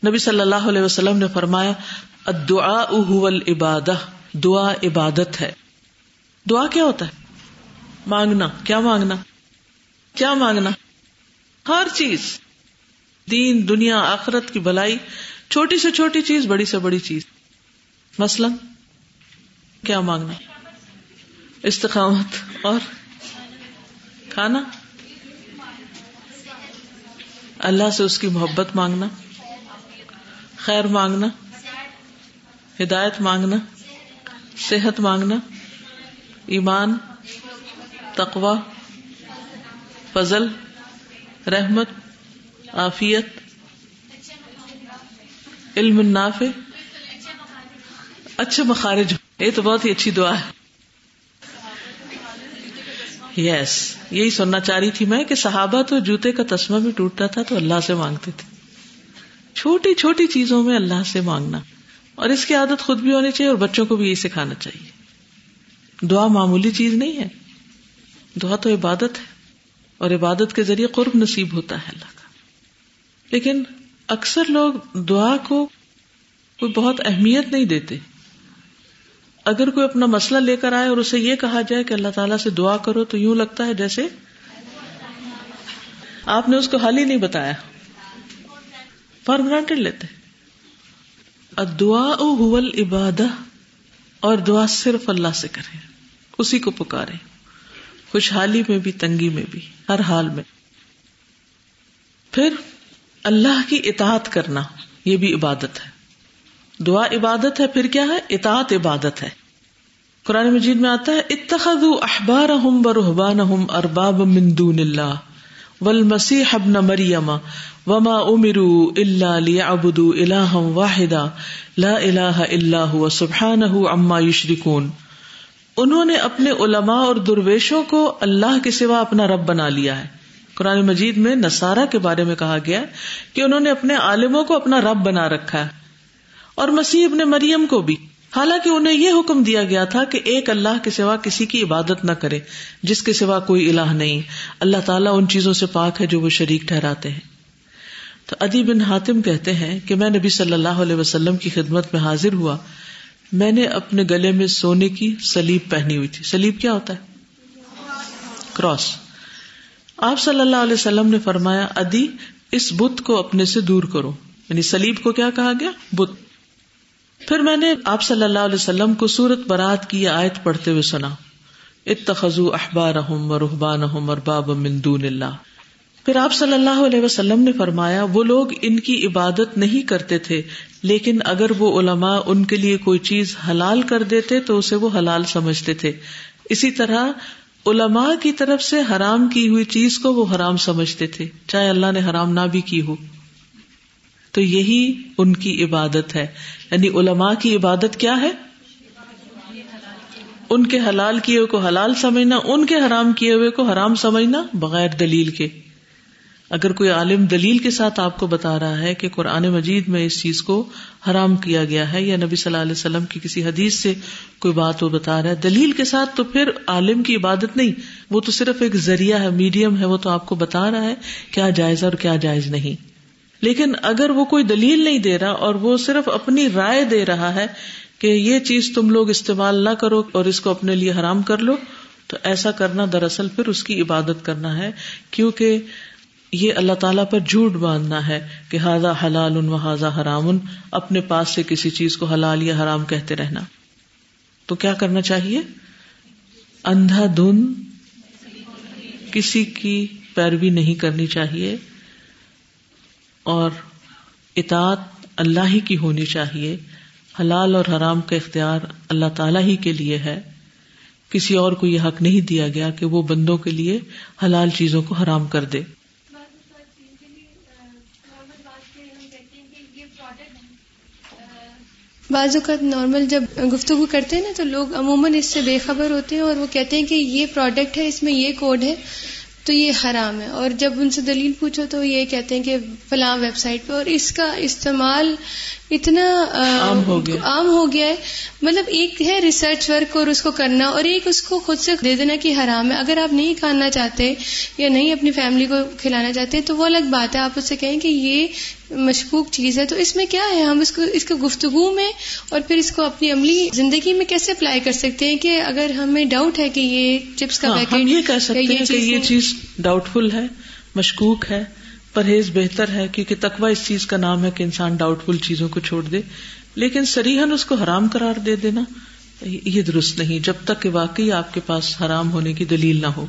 نبی صلی اللہ علیہ وسلم نے فرمایا، الدعاء هو العبادہ، دعا عبادت ہے۔ دعا کیا ہوتا ہے؟ مانگنا، کیا مانگنا؟ کیا مانگنا؟ ہر چیز۔ دین، دنیا، آخرت کی بلائی چھوٹی سے چھوٹی چیز، بڑی سے بڑی چیز۔ مثلاً، کیا مانگنا؟ استقامت اور کھانا؟ اللہ سے اس کی محبت مانگنا؟ خیر مانگنا؟ ہدایت مانگنا؟ صحت مانگنا؟ ایمان تقوا فضل، رحمت عافیت، علم نافع اچھے مخارج۔ یہ تو بہت ہی اچھی دعا ہے۔ یس یہی سننا چاہ رہی تھی میں کہ صحابہ تو جوتے کا تسمہ بھی ٹوٹتا تھا تو اللہ سے مانگتے تھے۔ چھوٹی چھوٹی چیزوں میں اللہ سے مانگنا۔ اور اس کی عادت خود بھی ہونی چاہیے اور بچوں کو بھی یہی سکھانا چاہیے۔ دعا معمولی چیز نہیں ہے۔ دعا تو عبادت ہے اور عبادت کے ذریعے قرب نصیب ہوتا ہے اللہ کا۔ لیکن اکثر لوگ دعا کو کوئی بہت اہمیت نہیں دیتے۔ اگر کوئی اپنا مسئلہ لے کر آئے اور اسے یہ کہا جائے کہ اللہ تعالیٰ سے دعا کرو تو یوں لگتا ہے جیسے آپ نے اس کو حال ہی نہیں بتایا۔ فار گرانٹیڈ لیتے۔ دعا اول عباد اور دعا صرف اللہ سے کرے اسی کو پکارے خوشحالی میں بھی، تنگی میں بھی، ہر حال میں۔ پھر اللہ کی اطاعت کرنا، یہ بھی عبادت ہے۔ دعا عبادت ہے، پھر کیا ہے؟ اطاعت عبادت ہے۔ قرآن مجید میں آتا ہے اتخذ احبار برحبان ارباب من دون اللہ والمسیح ابن مریم وما امروا الا ليعبدوا الها واحدا لا الہ الا هو سبحانه عما يشركون انہوں نے اپنے علماء اور درویشوں کو اللہ کے سوا اپنا رب بنا لیا ہے۔ قرآن مجید میں نسارا کے بارے میں کہا گیا کہ انہوں نے اپنے عالموں کو اپنا رب بنا رکھا ہے اور مسیح ابن مریم کو بھی۔ حالانکہ انہیں یہ حکم دیا گیا تھا کہ ایک اللہ کے سوا کسی کی عبادت نہ کرے، جس کے سوا کوئی الہ نہیں۔ اللہ تعالیٰ ان چیزوں سے پاک ہے جو وہ شریک ٹھہراتے ہیں۔ تو ادی بن حاتم کہتے ہیں کہ میں نبی صلی اللہ علیہ وسلم کی خدمت میں حاضر ہوا۔ میں نے اپنے گلے میں سونے کی سلیب پہنی ہوئی تھی۔ سلیب کیا ہوتا ہے؟ کراس۔ آپ صلی اللہ علیہ وسلم نے فرمایا، ادی، اس بت کو اپنے سے دور کرو۔ یعنی سلیب کو کیا کہا گیا؟ بت۔ پھر میں نے آپ صلی اللہ علیہ وسلم کو سورت برات کی آیت پڑھتے ہوئے سنا۔ اتخذو احبار رحبان باب مندون اللہ۔ پھر آپ صلی اللہ علیہ وسلم نے فرمایا، وہ لوگ ان کی عبادت نہیں کرتے تھے، لیکن اگر وہ علماء ان کے لیے کوئی چیز حلال کر دیتے تو اسے وہ حلال سمجھتے تھے۔ اسی طرح علماء کی طرف سے حرام کی ہوئی چیز کو وہ حرام سمجھتے تھے، چاہے اللہ نے حرام نہ بھی کی ہو۔ تو یہی ان کی عبادت ہے۔ یعنی علماء کی عبادت کیا ہے؟ ان کے حلال کیے ہوئے کو حلال سمجھنا، ان کے حرام کیے ہوئے کو حرام سمجھنا بغیر دلیل کے۔ اگر کوئی عالم دلیل کے ساتھ آپ کو بتا رہا ہے کہ قرآن مجید میں اس چیز کو حرام کیا گیا ہے یا نبی صلی اللہ علیہ وسلم کی کسی حدیث سے کوئی بات وہ بتا رہا ہے، دلیل کے ساتھ تو پھر عالم کی عبادت نہیں، وہ تو صرف ایک ذریعہ ہے میڈیم ہے، وہ تو آپ کو بتا رہا ہے کیا جائز اور کیا جائز نہیں۔ لیکن اگر وہ کوئی دلیل نہیں دے رہا اور وہ صرف اپنی رائے دے رہا ہے کہ یہ چیز تم لوگ استعمال نہ کرو اور اس کو اپنے لیے حرام کر لو، تو ایسا کرنا دراصل پھر اس کی عبادت کرنا ہے، کیونکہ یہ اللہ تعالیٰ پر جھوٹ باندھنا ہے کہ ہاضا حلال ان و حاضا حرام ان اپنے پاس سے کسی چیز کو حلال یا حرام کہتے رہنا۔ تو کیا کرنا چاہیے؟ اندھا دھن کسی کی پیروی نہیں کرنی چاہیے اور اطاعت اللہ ہی کی ہونی چاہیے۔ حلال اور حرام کا اختیار اللہ تعالی ہی کے لیے ہے۔ کسی اور کو یہ حق نہیں دیا گیا کہ وہ بندوں کے لیے حلال چیزوں کو حرام کر دے۔
بعض اوقات نارمل جب گفتگو کرتے ہیں نا تو لوگ عموماً اس سے بے خبر ہوتے ہیں اور وہ کہتے ہیں کہ یہ پروڈکٹ ہے، اس میں یہ کوڈ ہے، تو یہ حرام ہے۔ اور جب ان سے دلیل پوچھو تو یہ کہتے ہیں کہ فلاں ویب سائٹ پہ۔ اور اس کا استعمال اتنا
عام ہو گیا۔
عام ہو گیا ہے۔ مطلب ایک ہے ریسرچ ورک اور اس کو کرنا اور ایک اس کو خود سے دے دینا کہ حرام ہے۔ اگر آپ نہیں کھانا چاہتے یا نہیں اپنی فیملی کو کھلانا چاہتے تو وہ الگ بات ہے۔ آپ اس سے کہیں کہ یہ مشکوک چیز ہے۔ تو اس میں کیا ہے؟ ہم اس کو اس کو گفتگو میں اور پھر اس کو اپنی عملی زندگی میں کیسے اپلائی کر سکتے ہیں کہ اگر ہمیں ڈاؤٹ ہے کہ یہ چپس کا
ہاں، ہم یہ کہہ سکتے ہیں کہ یہ چیز ڈاؤٹ فل ہے مشکوک ہے۔ پرہیز بہتر ہے کیونکہ تقوا اس چیز کا نام ہے کہ انسان ڈاؤٹ فل چیزوں کو چھوڑ دے۔ لیکن سریحن اس کو حرام قرار دے دینا یہ درست نہیں، جب تک کہ واقعی آپ کے پاس حرام ہونے کی دلیل نہ ہو۔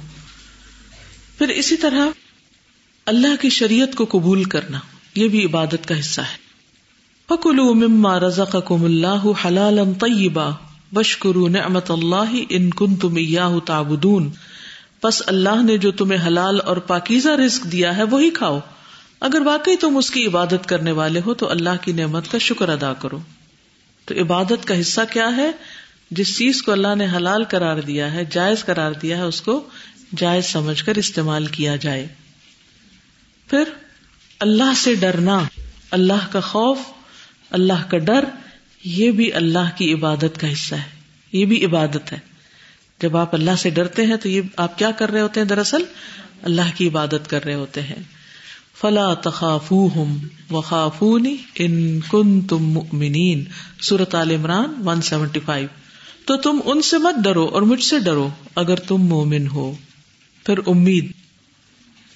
پھر اسی طرح اللہ کی شریعت کو قبول کرنا، یہ بھی عبادت کا حصہ ہے۔ فکلو مما رزقکم اللہ حلالا طیبا بشکرو نعمت اللہ ان کن تم تعبدون۔ پس اللہ نے جو تمہیں حلال اور پاکیزہ رزق دیا ہے وہی کھاؤ۔ اگر واقعی تم اس کی عبادت کرنے والے ہو تو اللہ کی نعمت کا شکر ادا کرو۔ تو عبادت کا حصہ کیا ہے؟ جس چیز کو اللہ نے حلال قرار دیا ہے، جائز قرار دیا ہے، اس کو جائز سمجھ کر استعمال کیا جائے۔ پھر اللہ سے ڈرنا، اللہ کا خوف، اللہ کا ڈر، یہ بھی اللہ کی عبادت کا حصہ ہے۔ یہ بھی عبادت ہے۔ جب آپ اللہ سے ڈرتے ہیں تو یہ آپ کیا کر رہے ہوتے ہیں دراصل؟ اللہ کی عبادت کر رہے ہوتے ہیں۔ فلا تخاف وخافونی ان کن تم مؤمنین سورت عال عمران ون سیونٹی فائیو تو تم ان سے مت ڈرو اور مجھ سے ڈرو اگر تم مومن ہو۔ پھر امید۔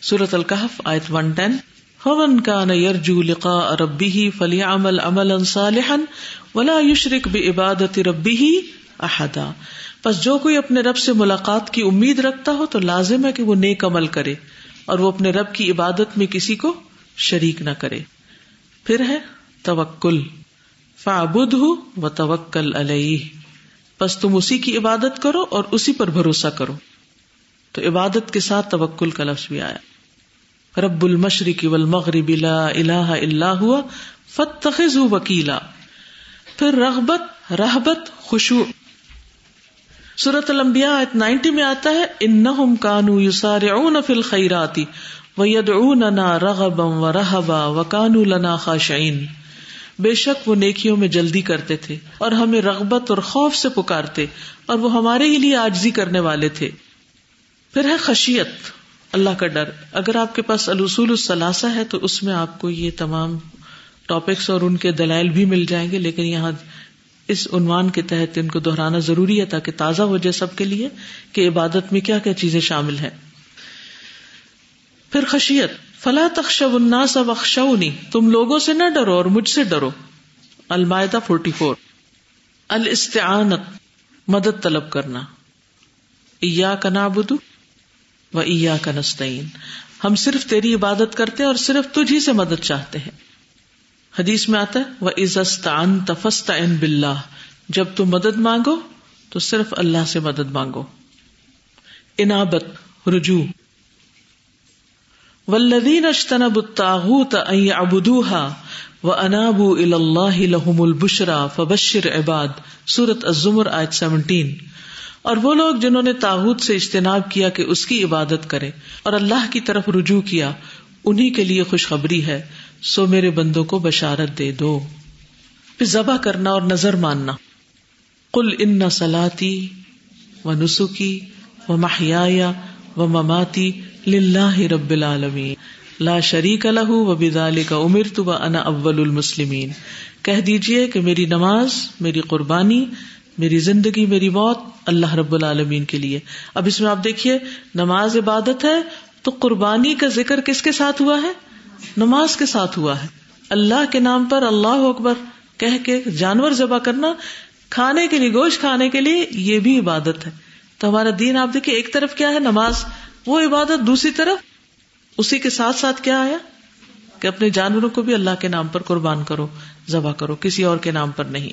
سورت القحف آیت ون ٹین فمن كان يرجو لقاء ربه فليعمل عملا صالحا ولا يشرك بعبادة ربه احدا پس جو کوئی اپنے رب سے ملاقات کی امید رکھتا ہو تو لازم ہے کہ وہ نیک عمل کرے اور وہ اپنے رب کی عبادت میں کسی کو شریک نہ کرے۔ پھر ہے توکل۔ فعبد و توکل علیہ۔ بس تم اسی کی عبادت کرو اور اسی پر بھروسہ کرو۔ تو عبادت کے ساتھ توکل کا لفظ بھی آیا۔ رب المشرق والمغرب لا الہ الا ہوا فتخذ وکیلا۔ پھر رغبت رحبت خوشو سورت المبیا نائنٹی میں آتا ہے ان کانو یوسار اون فل خیراتی و ید انا لنا خاشعین۔ بے شک وہ نیکیوں میں جلدی کرتے تھے اور ہمیں رغبت اور خوف سے پکارتے اور وہ ہمارے ہی لیے آجزی کرنے والے تھے۔ پھر ہے خشیت، اللہ کا ڈر۔ اگر آپ کے پاس الوصول الثلاثہ ہے تو اس میں آپ کو یہ تمام ٹاپکس اور ان کے دلائل بھی مل جائیں گے، لیکن یہاں اس عنوان کے تحت ان کو دہرانا ضروری ہے تاکہ تازہ ہو جائے سب کے لیے کہ عبادت میں کیا کیا چیزیں شامل ہیں۔ پھر خشیت، فلا تخشب الناس وخشونی تم لوگوں سے نہ ڈرو اور مجھ سے ڈرو۔ المائدہ فورٹی فور الاستعانت، مدد طلب کرنا۔ ایا کا نابدو و ایا کا نستعین۔ ہم صرف تیری عبادت کرتے ہیں اور صرف تجھ ہی سے مدد چاہتے ہیں۔ حدیث میں آتا ہے وہ عزستان تفست ان بلّہ جب تم مدد مانگو، تو صرف اللہ سے مدد مانگو۔ انابت، رجوع۔ ولدین اشتنب الطاغوت ان يعبدوها وانابوا الى الله لهم البشرى فبشر عباد۔ سورۃ الزمر ایت 17 اور وہ لوگ جنہوں نے تاغوت سے اجتناب کیا کہ اس کی عبادت کرے اور اللہ کی طرف رجوع کیا انہیں کے لیے خوشخبری ہے۔ سو میرے بندوں کو بشارت دے دو۔ پھر ذبح کرنا اور نظر ماننا۔ کل ان سلاتی و نسخی و محیا و مماتی لاہ رب العالمین۔ لا شریک الح و بدال کا عمر تو انا اول المسلمین۔ کہہ دیجیے کہ میری نماز، میری قربانی، میری زندگی، میری موت اللہ رب العالمین کے لیے۔ اب اس میں آپ دیکھیے، نماز عبادت ہے تو قربانی کا ذکر کس کے ساتھ ہوا ہے؟ نماز کے ساتھ ہوا ہے۔ اللہ کے نام پر اللہ اکبر کہہ کے جانور ذبح کرنا، کھانے کے لیے، گوشت کھانے کے لیے یہ بھی عبادت ہے۔ تو ہمارا دین آپ دیکھیے، ایک طرف کیا ہے نماز، وہ عبادت دوسری طرف اسی کے ساتھ ساتھ کیا آیا؟ کہ اپنے جانوروں کو بھی اللہ کے نام پر قربان کرو، ذبح کرو، کسی اور کے نام پر نہیں۔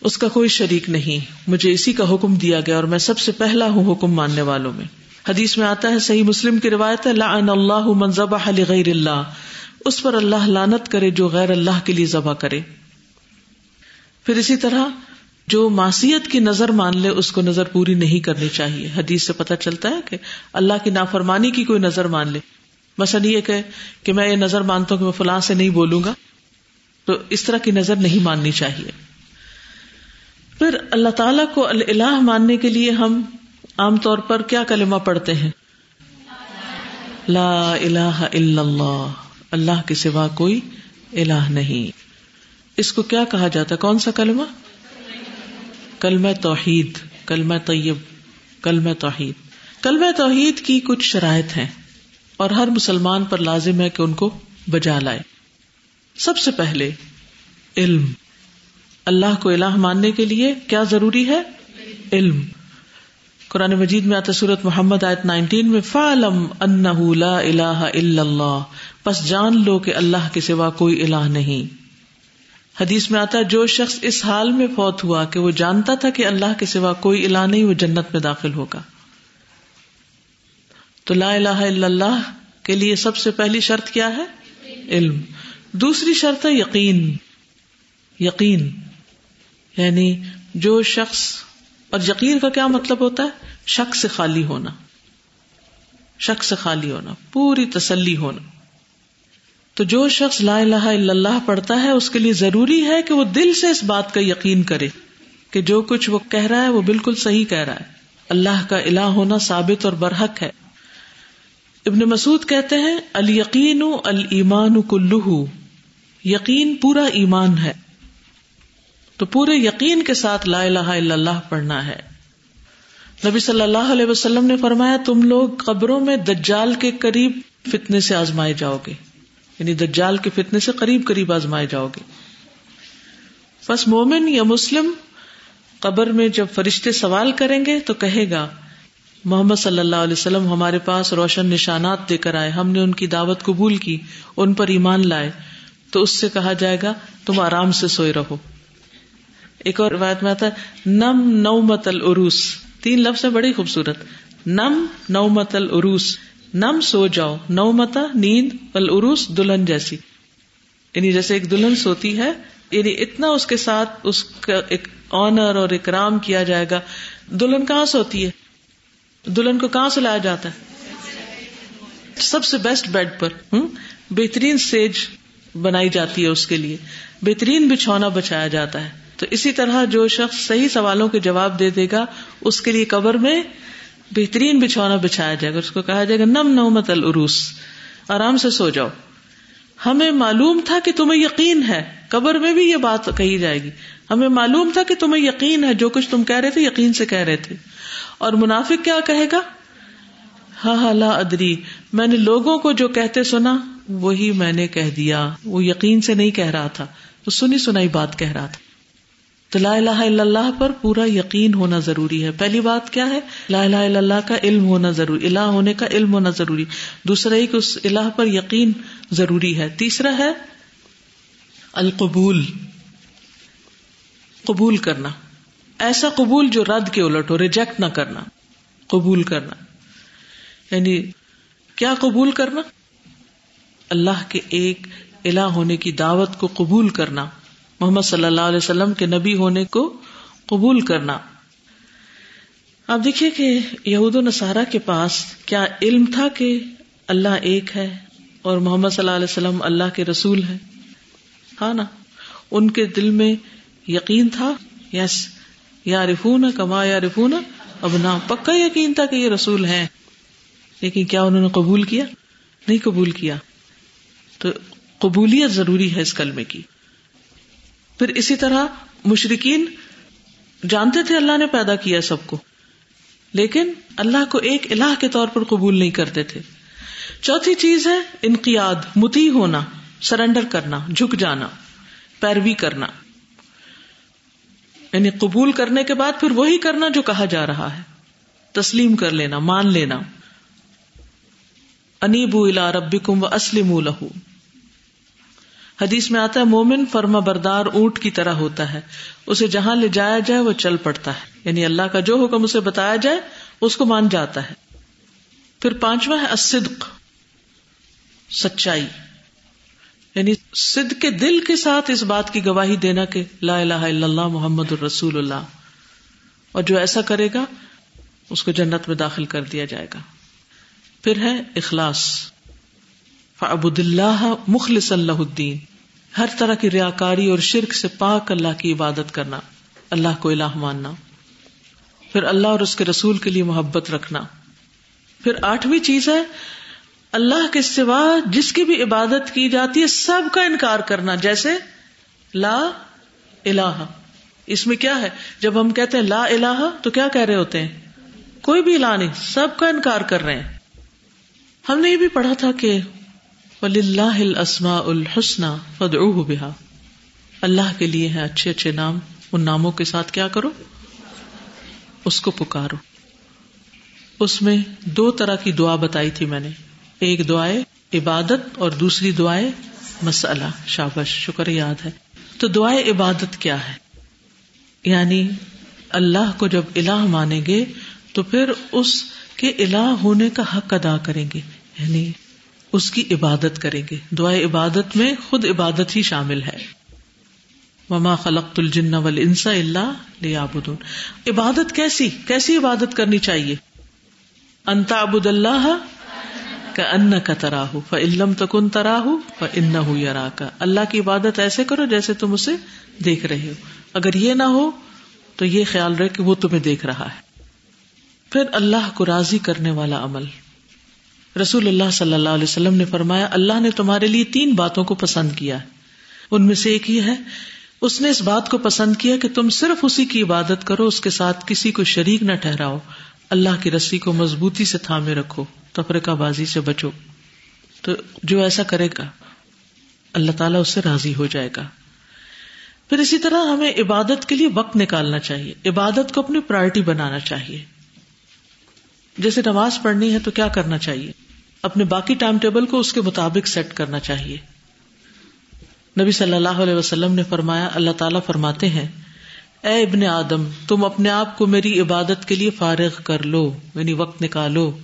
اس کا کوئی شریک نہیں۔ مجھے اسی کا حکم دیا گیا اور میں سب سے پہلا ہوں حکم ماننے والوں میں۔ حدیث میں آتا ہے صحیح مسلم کی روایت ہے لعن اللہ من ذبح لغیر اللہ۔ اس پر اللہ لانت کرے جو غیر اللہ کے لیے ذبح کرے۔ پھر اسی طرح جو معصیت کی نظر مان لے اس کو نظر پوری نہیں کرنی چاہیے۔ حدیث سے پتہ چلتا ہے کہ اللہ کی نافرمانی کی کوئی نظر مان لے۔ مثلا یہ کہ, کہ میں یہ نظر مانتا ہوں کہ میں فلاں سے نہیں بولوں گا تو اس طرح کی نظر نہیں ماننی چاہیے۔ پھر اللہ تعالیٰ کو اللہ ماننے کے لیے ہم عام طور پر کیا کلمہ پڑھتے ہیں؟ لا الہ الا اللہ اللہ کے سوا کوئی الہ نہیں۔ اس کو کیا کہا جاتا؟ کون سا کلمہ؟ کلمہ توحید، کلمہ طیب، کلمہ توحید۔ کلمہ توحید کی کچھ شرائط ہیں اور ہر مسلمان پر لازم ہے کہ ان کو بجا لائے۔ سب سے پہلے، علم۔ اللہ کو الہ ماننے کے لیے کیا ضروری ہے؟ علم۔ قرآن مجید میں آتا سورت محمد آیت نائنٹین میں، فعلم انہ لا الہ الا اللہ پس جان لو کہ اللہ کے سوا کوئی الہ نہیں۔ حدیث میں آتا جو شخص اس حال میں فوت ہوا کہ وہ جانتا تھا کہ اللہ کے سوا کوئی الہ نہیں، وہ جنت میں داخل ہوگا۔ تو لا الہ الا اللہ کے لیے سب سے پہلی شرط کیا ہے؟ علم۔ دوسری شرط ہے یقین۔ یقین۔ یعنی جو شخص اور یقین کا کیا مطلب ہوتا ہے؟ شک سے خالی ہونا۔ شک سے خالی ہونا، پوری تسلی ہونا۔ تو جو شخص لا الہ الا اللہ پڑھتا ہے، اس کے لیے ضروری ہے کہ وہ دل سے اس بات کا یقین کرے کہ جو کچھ وہ کہہ رہا ہے، وہ بالکل صحیح کہہ رہا ہے۔ اللہ کا الہ ہونا ثابت اور برحق ہے۔ ابن مسعود کہتے ہیں القین المان کلو یقین پورا ایمان ہے۔ تو پورے یقین کے ساتھ لا الہ الا اللہ پڑھنا ہے۔ نبی صلی اللہ علیہ وسلم نے فرمایا، تم لوگ قبروں میں دجال کے قریب فتنے سے آزمائے جاؤ گے۔ یعنی دجال کے فتنے سے قریب قریب آزمائے جاؤ گے۔ بس مومن یا مسلم قبر میں جب فرشتے سوال کریں گے تو کہے گا، محمد صلی اللہ علیہ وسلم ہمارے پاس روشن نشانات دے کر آئے، ہم نے ان کی دعوت قبول کی، ان پر ایمان لائے۔ تو اس سے کہا جائے گا، تم آرام سے سوئے رہو۔ ایک اور روایت میں آتا ہے، نم نومت العروس۔ تین لفظ ہے بڑی خوبصورت۔ نم نومت العروس۔ نم سو جاؤ نو متا نیند العروس دلہن جیسی۔ یعنی جیسے ایک دلہن سوتی ہے یعنی اتنا اس کے ساتھ اس کا ایک آنر اور اکرام کیا جائے گا۔ دلہن کہاں سوتی ہے؟ دلہن کو کہاں سے لایا جاتا ہے؟ سب سے بیسٹ بیڈ پر۔ بہترین سیج بنائی جاتی ہے اس کے لیے۔ بہترین بچھونا بچایا جاتا ہے۔ تو اسی طرح جو شخص صحیح سوالوں کے جواب دے دے گا، اس کے لیے قبر میں بہترین بچھونا بچھایا جائے گا۔ اس کو کہا جائے گا، نم نومت العروس، آرام سے سو جاؤ۔ ہمیں معلوم تھا کہ تمہیں یقین ہے، قبر میں بھی یہ بات کہی جائے گی۔ ہمیں معلوم تھا کہ تمہیں یقین ہے، جو کچھ تم کہہ رہے تھے، یقین سے کہہ رہے تھے۔ اور منافق کیا کہے گا؟ ہاں ہاں لا ادری، میں نے لوگوں کو جو کہتے سنا، وہی میں نے کہہ دیا۔ وہ یقین سے نہیں کہہ رہا تھا۔ وہ سنی سنائی بات کہہ رہا تھا۔ تو لا الہ الا اللہ پر پورا یقین ہونا ضروری ہے۔ پہلی بات کیا ہے؟ لا الہ الا اللہ کا علم ہونا ضروری، الہ ہونے کا علم ہونا ضروری۔ دوسرا کہ اس الہ پر یقین ضروری ہے۔ تیسرا ہے القبول، قبول کرنا۔ ایسا قبول جو رد کے الٹ ہو، ریجیکٹ نہ کرنا، قبول کرنا۔ یعنی کیا قبول کرنا؟ اللہ کے ایک الہ ہونے کی دعوت کو قبول کرنا۔ محمد صلی اللہ علیہ وسلم کے نبی ہونے کو قبول کرنا۔ آپ دیکھیے کہ یہود و نصارہ کے پاس کیا علم تھا کہ اللہ ایک ہے اور محمد صلی اللہ علیہ وسلم اللہ کے رسول ہے ہاں نا، ان کے دل میں یقین تھا۔ یس یا رفون کما یا رفون اب نہ پکا یقین تھا کہ یہ رسول ہے لیکن کیا انہوں نے قبول کیا؟ نہیں قبول کیا۔ تو قبولیت ضروری ہے اس کلمے کی۔ پھر اسی طرح مشرقین جانتے تھے اللہ نے پیدا کیا سب کو، لیکن اللہ کو ایک الہ کے طور پر قبول نہیں کرتے تھے۔ چوتھی چیز ہے انقیاد، متی ہونا سرینڈر کرنا، جھک جانا، پیروی کرنا۔ یعنی قبول کرنے کے بعد پھر وہی کرنا جو کہا جا رہا ہے۔ تسلیم کر لینا، مان لینا۔ انیبو الا ربکم و اسلم لہو حدیث میں آتا ہے، مومن فرما بردار اونٹ کی طرح ہوتا ہے۔ اسے جہاں لے جایا جائے، وہ چل پڑتا ہے۔ یعنی اللہ کا جو حکم اسے بتایا جائے، اس کو مان جاتا ہے۔ پھر پانچواں ہے الصدق، سچائی۔ یعنی سد کے دل کے ساتھ اس بات کی گواہی دینا کہ لا الہ الا اللہ محمد الرسول اللہ۔ اور جو ایسا کرے گا، اس کو جنت میں داخل کر دیا جائے گا۔ پھر ہے اخلاص۔ فعبد اللہ مخلص اللہ الدین ہر طرح کی ریاکاری اور شرک سے پاک اللہ کی عبادت کرنا۔ اللہ کو الہ ماننا۔ پھر اللہ اور اس کے رسول کے لیے محبت رکھنا۔ پھر آٹھویں چیز ہے، اللہ کے سوا جس کی بھی عبادت کی جاتی ہے، سب کا انکار کرنا۔ جیسے، لا الہ۔ اس میں کیا ہے؟ جب ہم کہتے ہیں لا الہ، تو کیا کہہ رہے ہوتے ہیں؟ کوئی بھی الہ نہیں، سب کا انکار کر رہے ہیں۔ ہم نے یہ بھی پڑھا تھا کہ ولی اللہ السما الحسن فد اللہ کے لیے ہے اچھے اچھے نام، ان ناموں کے ساتھ کیا کرو؟ اس کو پکارو۔ اس میں دو طرح کی دعا بتائی تھی میں نے۔ ایک دعائیں عبادت اور دوسری دعائیں مسئلہ۔ شابش شکر، یاد ہے۔ تو دعائیں عبادت کیا ہے؟ یعنی اللہ کو جب الہ مانیں گے تو پھر اس کے الہ ہونے کا حق ادا کریں گے۔ یعنی اس کی عبادت کریں گے۔ دعائیں عبادت میں خود عبادت ہی شامل ہے۔ مما خلق الجن ول انسا اللہ عبادت کیسی؟ کیسی عبادت کرنی چاہیے؟ انتا ابود اللہ کا ان کا تراہ علم تکن تراہ ف ان یارا کا اللہ کی عبادت ایسے کرو جیسے تم اسے دیکھ رہے ہو۔ اگر یہ نہ ہو تو یہ خیال رہے کہ وہ تمہیں دیکھ رہا ہے۔ پھر اللہ کو راضی کرنے والا عمل۔ رسول اللہ صلی اللہ علیہ وسلم نے فرمایا، اللہ نے تمہارے لیے تین باتوں کو پسند کیا ہے۔ ان میں سے ایک ہی ہے، اس نے اس بات کو پسند کیا کہ تم صرف اسی کی عبادت کرو، اس کے ساتھ کسی کو شریک نہ ٹھہراؤ۔ اللہ کی رسی کو مضبوطی سے تھامے رکھو، تفرقہ بازی سے بچو۔ تو جو ایسا کرے گا، اللہ تعالیٰ اس سے راضی ہو جائے گا۔ پھر اسی طرح ہمیں عبادت کے لیے وقت نکالنا چاہیے۔ عبادت کو اپنی پرائرٹی بنانا چاہیے۔ جیسے نماز پڑھنی ہے تو کیا کرنا چاہیے؟ اپنے باقی ٹائم ٹیبل کو اس کے مطابق سیٹ کرنا چاہیے۔ نبی صلی اللہ علیہ وسلم نے فرمایا، اللہ تعالیٰ فرماتے ہیں، اے ابن آدم، تم اپنے آپ کو میری عبادت کے لیے فارغ کر لو یعنی وقت نکالو۔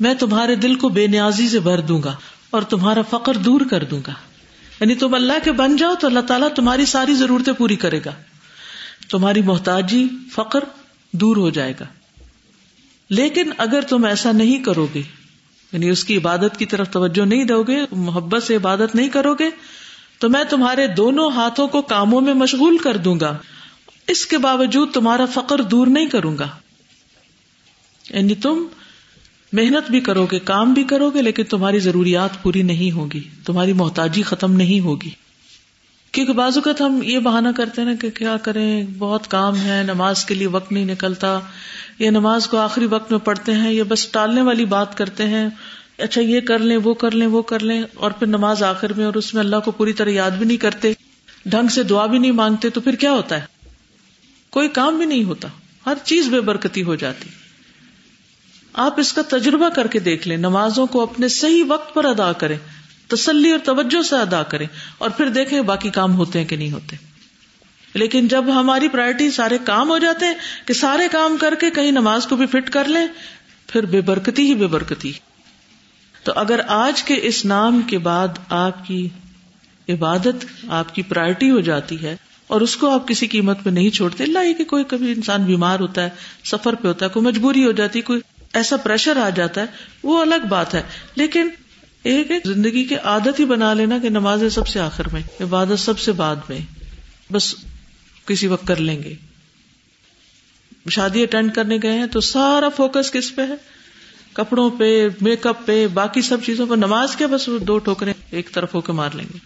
میں تمہارے دل کو بے نیازی سے بھر دوں گا اور تمہارا فخر دور کر دوں گا۔ یعنی تم اللہ کے بن جاؤ تو اللہ تعالیٰ تمہاری ساری ضرورتیں پوری کرے گا۔ تمہاری محتاجی فخر دور ہو جائے گا۔ لیکن اگر تم ایسا نہیں کرو گے یعنی اس کی عبادت کی طرف توجہ نہیں دو گے، محبت سے عبادت نہیں کرو گے، تو میں تمہارے دونوں ہاتھوں کو کاموں میں مشغول کر دوں گا۔ اس کے باوجود تمہارا فقر دور نہیں کروں گا۔ یعنی تم محنت بھی کرو گے، کام بھی کرو گے، لیکن تمہاری ضروریات پوری نہیں ہوگی تمہاری محتاجی ختم نہیں ہوگی۔ کیونکہ بعض اوقات ہم یہ بہانا کرتے نا کہ کیا کریں، بہت کام ہے، نماز کے لیے وقت نہیں نکلتا، یا نماز کو آخری وقت میں پڑھتے ہیں، یا بس ٹالنے والی بات کرتے ہیں اچھا یہ کر لیں، وہ کر لیں، وہ کر لیں، اور پھر نماز آخر میں اور اس میں اللہ کو پوری طرح یاد بھی نہیں کرتے، ڈھنگ سے دعا بھی نہیں مانگتے، تو پھر کیا ہوتا ہے؟ کوئی کام بھی نہیں ہوتا، ہر چیز بے برکتی ہو جاتی۔ آپ اس کا تجربہ کر کے دیکھ لیں، نمازوں کو اپنے صحیح وقت پر ادا کریں۔ تسلی اور توجہ سے ادا کریں اور پھر دیکھیں باقی کام ہوتے ہیں کہ نہیں ہوتے۔ لیکن جب ہماری پرائرٹی سارے کام ہو جاتے ہیں کہ سارے کام کر کے کہیں نماز کو بھی فٹ کر لیں، پھر بے برکتی ہی بے برکتی۔ تو اگر آج کے اس نام کے بعد آپ کی عبادت، آپ کی پرائرٹی ہو جاتی ہے اور اس کو آپ کسی قیمت میں نہیں چھوڑتے، اللہ یہ کہ کوئی کبھی انسان بیمار ہوتا ہے، سفر پہ ہوتا ہے، کوئی مجبوری ہو جاتی، کوئی ایسا پریشر آ جاتا ہے، وہ الگ بات ہے۔ لیکن ایک زندگی کی عادت ہی بنا لینا کہ نماز سب سے آخر میں، عبادت سب سے بعد میں، بس کسی وقت کر لیں گے۔ شادی اٹینڈ کرنے گئے ہیں تو سارا فوکس کس پہ ہے؟ کپڑوں پہ میک اپ پہ، باقی سب چیزوں پہ۔ نماز کے بس دو ٹوکرے ایک طرف ہو کے مار لیں گے۔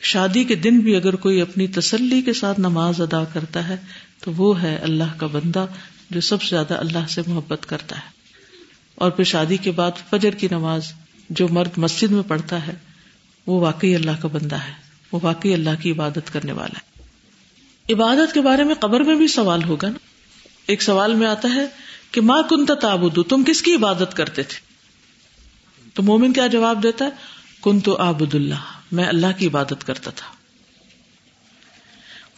شادی کے دن بھی اگر کوئی اپنی تسلی کے ساتھ نماز ادا کرتا ہے تو وہ ہے اللہ کا بندہ جو سب سے زیادہ اللہ سے محبت کرتا ہے۔ اور پھر شادی کے بعد فجر کی نماز جو مرد مسجد میں پڑھتا ہے، وہ واقعی اللہ کا بندہ ہے، وہ واقعی اللہ کی عبادت کرنے والا ہے۔ عبادت کے بارے میں قبر میں بھی سوال ہوگا نا۔ ایک سوال میں آتا ہے کہ ماں کن تابود تم کس کی عبادت کرتے تھے؟ تو مومن کیا جواب دیتا ہے؟ کن تو آبد اللہ میں اللہ کی عبادت کرتا تھا۔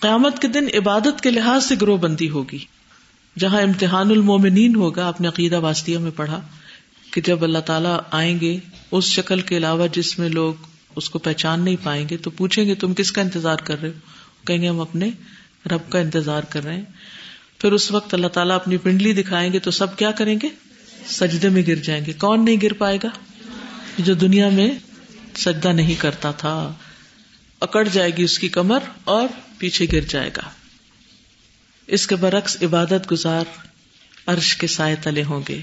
قیامت کے دن عبادت کے لحاظ سے گروہ بندی ہوگی۔ جہاں امتحان المومنین ہوگا، آپ نے عقیدہ واسطیہ میں پڑھا۔ کہ جب اللہ تعالیٰ آئیں گے اس شکل کے علاوہ جس میں لوگ اس کو پہچان نہیں پائیں گے، تو پوچھیں گے تم کس کا انتظار کر رہے ہو؟ کہیں گے ہم اپنے رب کا انتظار کر رہے ہیں۔ پھر اس وقت اللہ تعالیٰ اپنی پنڈلی دکھائیں گے تو سب کیا کریں گے؟ سجدے میں گر جائیں گے۔ کون نہیں گر پائے گا؟ جو دنیا میں سجدہ نہیں کرتا تھا۔ اکڑ جائے گی اس کی کمر اور پیچھے گر جائے گا۔ اس کے برعکس عبادت گزار عرش کے سائے تلے ہوں گے۔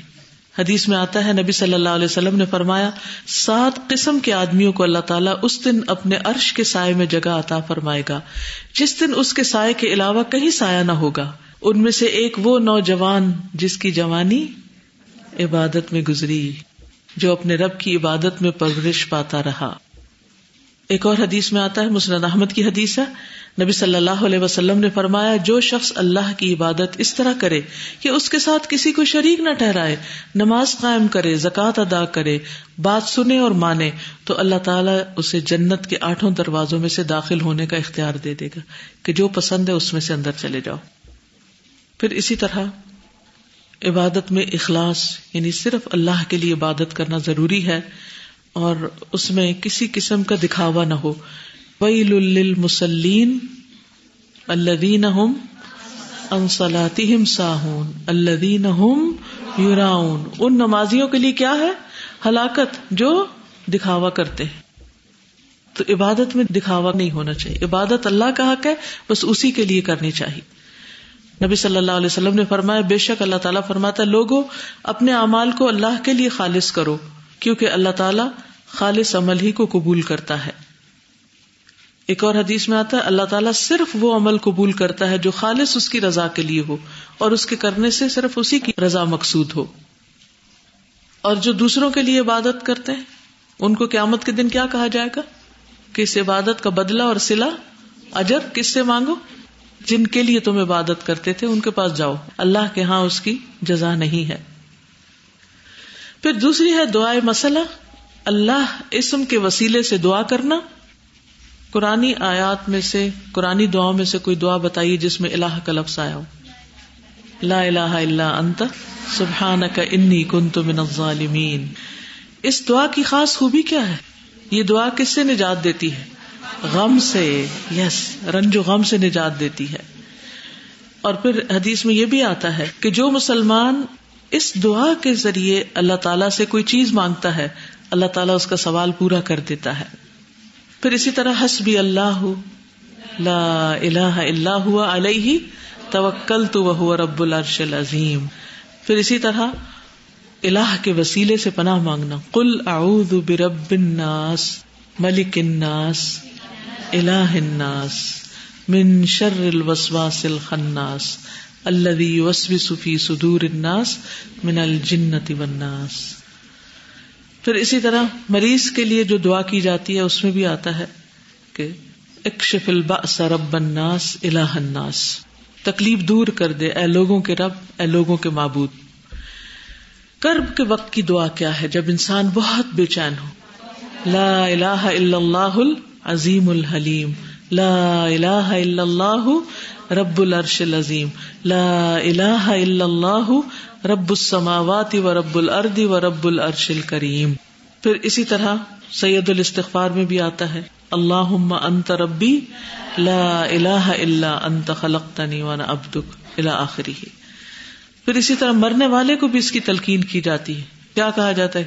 حدیث میں آتا ہے، نبی صلی اللہ علیہ وسلم نے فرمایا، سات قسم کے آدمیوں کو اللہ تعالیٰ اس دن اپنے عرش کے سائے میں جگہ عطا فرمائے گا۔ جس دن اس کے سائے کے علاوہ کہیں سایہ نہ ہوگا۔ ان میں سے ایک وہ نوجوان جس کی جوانی عبادت میں گزری، جو اپنے رب کی عبادت میں پرورش پاتا رہا۔ ایک اور حدیث میں آتا ہے، مسند احمد کی حدیث ہے۔ نبی صلی اللہ علیہ وسلم نے فرمایا، جو شخص اللہ کی عبادت اس طرح کرے کہ اس کے ساتھ کسی کو شریک نہ ٹھہرائے، نماز قائم کرے، زکوٰۃ ادا کرے، بات سنے اور مانے، تو اللہ تعالیٰ اسے جنت کے آٹھوں دروازوں میں سے داخل ہونے کا اختیار دے دے گا کہ جو پسند ہے اس میں سے اندر چلے جاؤ۔ پھر اسی طرح عبادت میں اخلاص یعنی صرف اللہ کے لیے عبادت کرنا ضروری ہے اور اس میں کسی قسم کا دکھاوا نہ ہو۔ ویل للمسلین الذین هم عن صلاتهم ساہون الذین هم یراؤن ان نمازیوں کے لیے کیا ہے؟ ہلاکت جو دکھاوا کرتے ہیں۔ تو عبادت میں دکھاوا نہیں ہونا چاہیے۔ عبادت اللہ کا حق ہے، بس اسی کے لیے کرنی چاہیے۔ نبی صلی اللہ علیہ وسلم نے فرمایا، بے شک اللہ تعالیٰ فرماتا لوگوں اپنے اعمال کو اللہ کے لیے خالص کرو، کیونکہ اللہ تعالیٰ خالص عمل ہی کو قبول کرتا ہے۔ ایک اور حدیث میں آتا ہے، اللہ تعالیٰ صرف وہ عمل قبول کرتا ہے جو خالص اس کی رضا کے لیے ہو، اور اس کے کرنے سے صرف اسی کی رضا مقصود ہو۔ اور جو دوسروں کے لیے عبادت کرتے ہیں، ان کو قیامت کے دن کیا کہا جائے گا؟ کہ اس عبادت کا بدلہ اور سلا اجر کس سے مانگو؟ جن کے لیے تم عبادت کرتے تھے، ان کے پاس جاؤ۔ اللہ کے ہاں اس کی جزا نہیں ہے۔ پھر دوسری ہے دعائیں مسئلہ۔ اللہ اسم کے وسیلے سے دعا کرنا۔ قرآن آیات میں سے قرآن دعاؤں میں سے کوئی دعا بتائیے جس میں اللہ کا لفظ آیا ہو؟ لا الہ الا انت، سبحانک انی کنت من الظالمین۔ اس دعا کی خاص خوبی کیا ہے؟ یہ دعا کس سے نجات دیتی ہے؟ غم سے، یس، رنج و غم سے نجات دیتی ہے۔ اور پھر حدیث میں یہ بھی آتا ہے کہ جو مسلمان اس دعا کے ذریعے اللہ تعالیٰ سے کوئی چیز مانگتا ہے، اللہ تعالیٰ اس کا سوال پورا کر دیتا ہے۔ پھر اسی طرح حسبی اللہ لا الہ الا ہوا علیہ توکل تو وہ رب العرش العظیم۔ پھر اسی طرح الہ کے وسیلے سے پناہ مانگنا۔ قل اعوذ برب الناس، ملک الناس، الہ الناس، من شر الوسواس الخناس الذي يوسوس في صدور الناس من الجنة والناس۔ پھر اسی طرح مریض کے لیے جو دعا کی جاتی ہے، اس میں بھی آتا ہے کہ اکشف الباس رب الناس الہ الناس۔ تکلیف دور کر دے، اے لوگوں کے رب، اے لوگوں کے معبود۔ کرب کے وقت کی دعا کیا ہے؟ جب انسان بہت بے چین ہو۔ لا الہ الا اللہ العظیم الحلیم۔ لا الہ الا اللہ رب العرش العظیم۔ لا الہ الا اللہ رب السماوات و رب الارض و رب العرش الکریم پھر اسی طرح سید الاستغفار میں بھی آتا ہے اللہ انت ربی، لا الہ الا انت خلقتنی وانا عبدک الى آخری پھر اسی طرح مرنے والے کو بھی اس کی تلقین کی جاتی ہے۔ کیا کہا جاتا ہے؟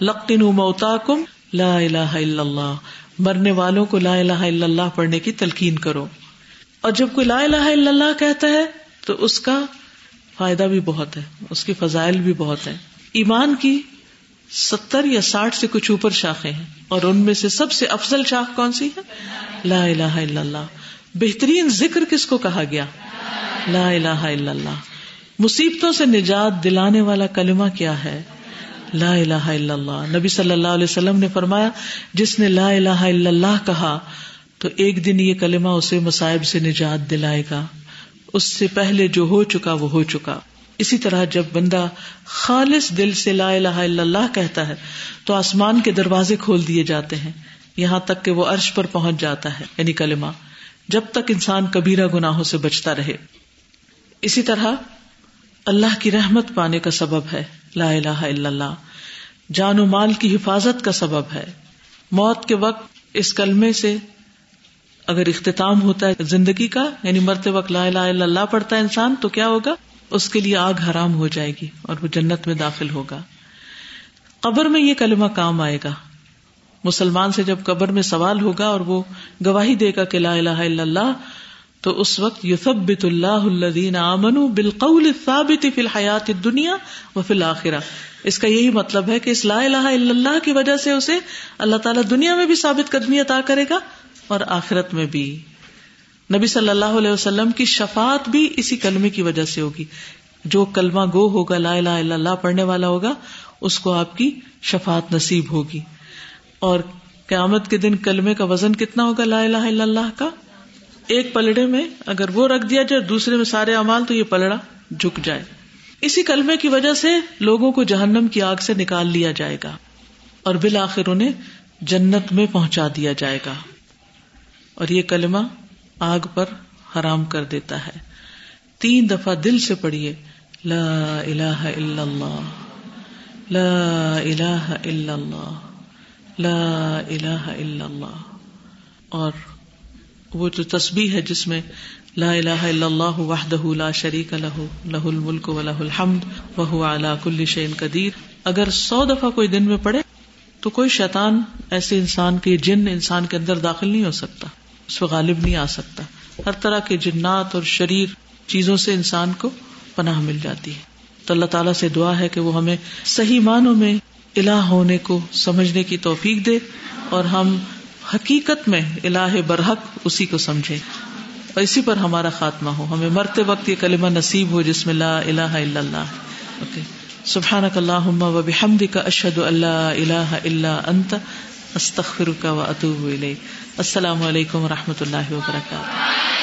لقن موتاکم، لا الہ الا اللہ۔ مرنے والوں کو لا الہ الا اللہ پڑھنے کی تلقین کرو۔ اور جب کوئی لا الہ الا اللہ کہتا ہے، تو اس کا فائدہ بھی بہت ہے، اس کی فضائل بھی بہت ہے ایمان کی ستر یا ساٹھ سے کچھ اوپر شاخیں ہیں، اور ان میں سے سب سے افضل شاخ کون سی ہے؟ لا الہ الا اللہ۔ بہترین ذکر کس کو کہا گیا؟ لا الہ الا اللہ۔ مصیبتوں سے نجات دلانے والا کلمہ کیا ہے؟ لا الہ الا اللہ۔ نبی صلی اللہ علیہ وسلم نے فرمایا، جس نے لا الہ الا اللہ کہا، تو ایک دن یہ کلمہ اسے مصائب سے نجات دلائے گا۔ اس سے پہلے جو ہو چکا وہ ہو چکا۔ اسی طرح جب بندہ خالص دل سے لا الہ الا اللہ کہتا ہے، تو آسمان کے دروازے کھول دیے جاتے ہیں۔ یہاں تک کہ وہ عرش پر پہنچ جاتا ہے یعنی کلمہ۔ جب تک انسان کبیرہ گناہوں سے بچتا رہے۔ اسی طرح اللہ کی رحمت پانے کا سبب ہے لا الہ الا اللہ۔ جان و مال کی حفاظت کا سبب ہے۔ موت کے وقت اس کلمے سے اگر اختتام ہوتا ہے زندگی کا یعنی مرتے وقت لا الہ الا اللہ پڑھتا ہے انسان، تو کیا ہوگا؟ اس کے لیے آگ حرام ہو جائے گی اور وہ جنت میں داخل ہوگا۔ قبر میں یہ کلمہ کام آئے گا۔ مسلمان سے جب قبر میں سوال ہوگا اور وہ گواہی دے گا کہ لا الہ الا اللہ، تو اس وقت یوسبت اللہ الدین امن بالقول ثابت فی الحیات دنیا و فی الآخرہ اس کا یہی مطلب ہے کہ اس لا الہ الا اللہ کی وجہ سے اسے اللہ تعالیٰ دنیا میں بھی ثابت قدمی عطا کرے گا۔ اور آخرت میں بھی۔ نبی صلی اللہ علیہ وسلم کی شفات بھی اسی کلمے کی وجہ سے ہوگی۔ جو کلمہ گو ہوگا، لا الہ الا اللہ پڑھنے والا ہوگا، اس کو آپ کی شفات نصیب ہوگی۔ اور قیامت کے دن کلمے کا وزن کتنا ہوگا لا الہ الا اللہ کا؟ ایک پلڑے میں اگر وہ رکھ دیا جائے، دوسرے میں سارے امال تو یہ پلڑا جھک جائے۔ اسی کلمے کی وجہ سے لوگوں کو جہنم کی آگ سے نکال لیا جائے گا اور بالآخر انہیں جنت میں پہنچا دیا جائے گا۔ اور یہ کلمہ آگ پر حرام کر دیتا ہے۔ تین دفعہ دل سے پڑھیے، لا الہ الا اللہ، لا الہ الا اللہ، لا الہ الا اللہ۔ اور وہ جو تسبیح ہے جس میں لا الہ الا اللہ وحدہ لا شریک لہ لہ الملک و لہ الحمد وهو على كل شيء قدیر۔ اگر سو دفعہ کوئی دن میں پڑھے تو کوئی شیطان ایسے انسان کے جن انسان کے اندر داخل نہیں ہو سکتا۔ اس پہ غالب نہیں آ سکتا۔ ہر طرح کے جنات اور شریر چیزوں سے انسان کو پناہ مل جاتی ہے۔ تو اللہ تعالیٰ سے دعا ہے کہ وہ ہمیں صحیح معنوں میں الہ ہونے کو سمجھنے کی توفیق دے اور ہم حقیقت میں الہ برحق اسی کو سمجھے اور اسی پر ہمارا خاتمہ ہو۔ ہمیں مرتے وقت یہ کلمہ نصیب ہو جس میں لا الہ الا اللہ۔ اوکے۔ سبحان اللہ و بحمد کا اشد اللہ اللہ اللہ انت۔ استخر کا و اطوب السلام علیکم و رحمۃ اللہ وبرکاتہ.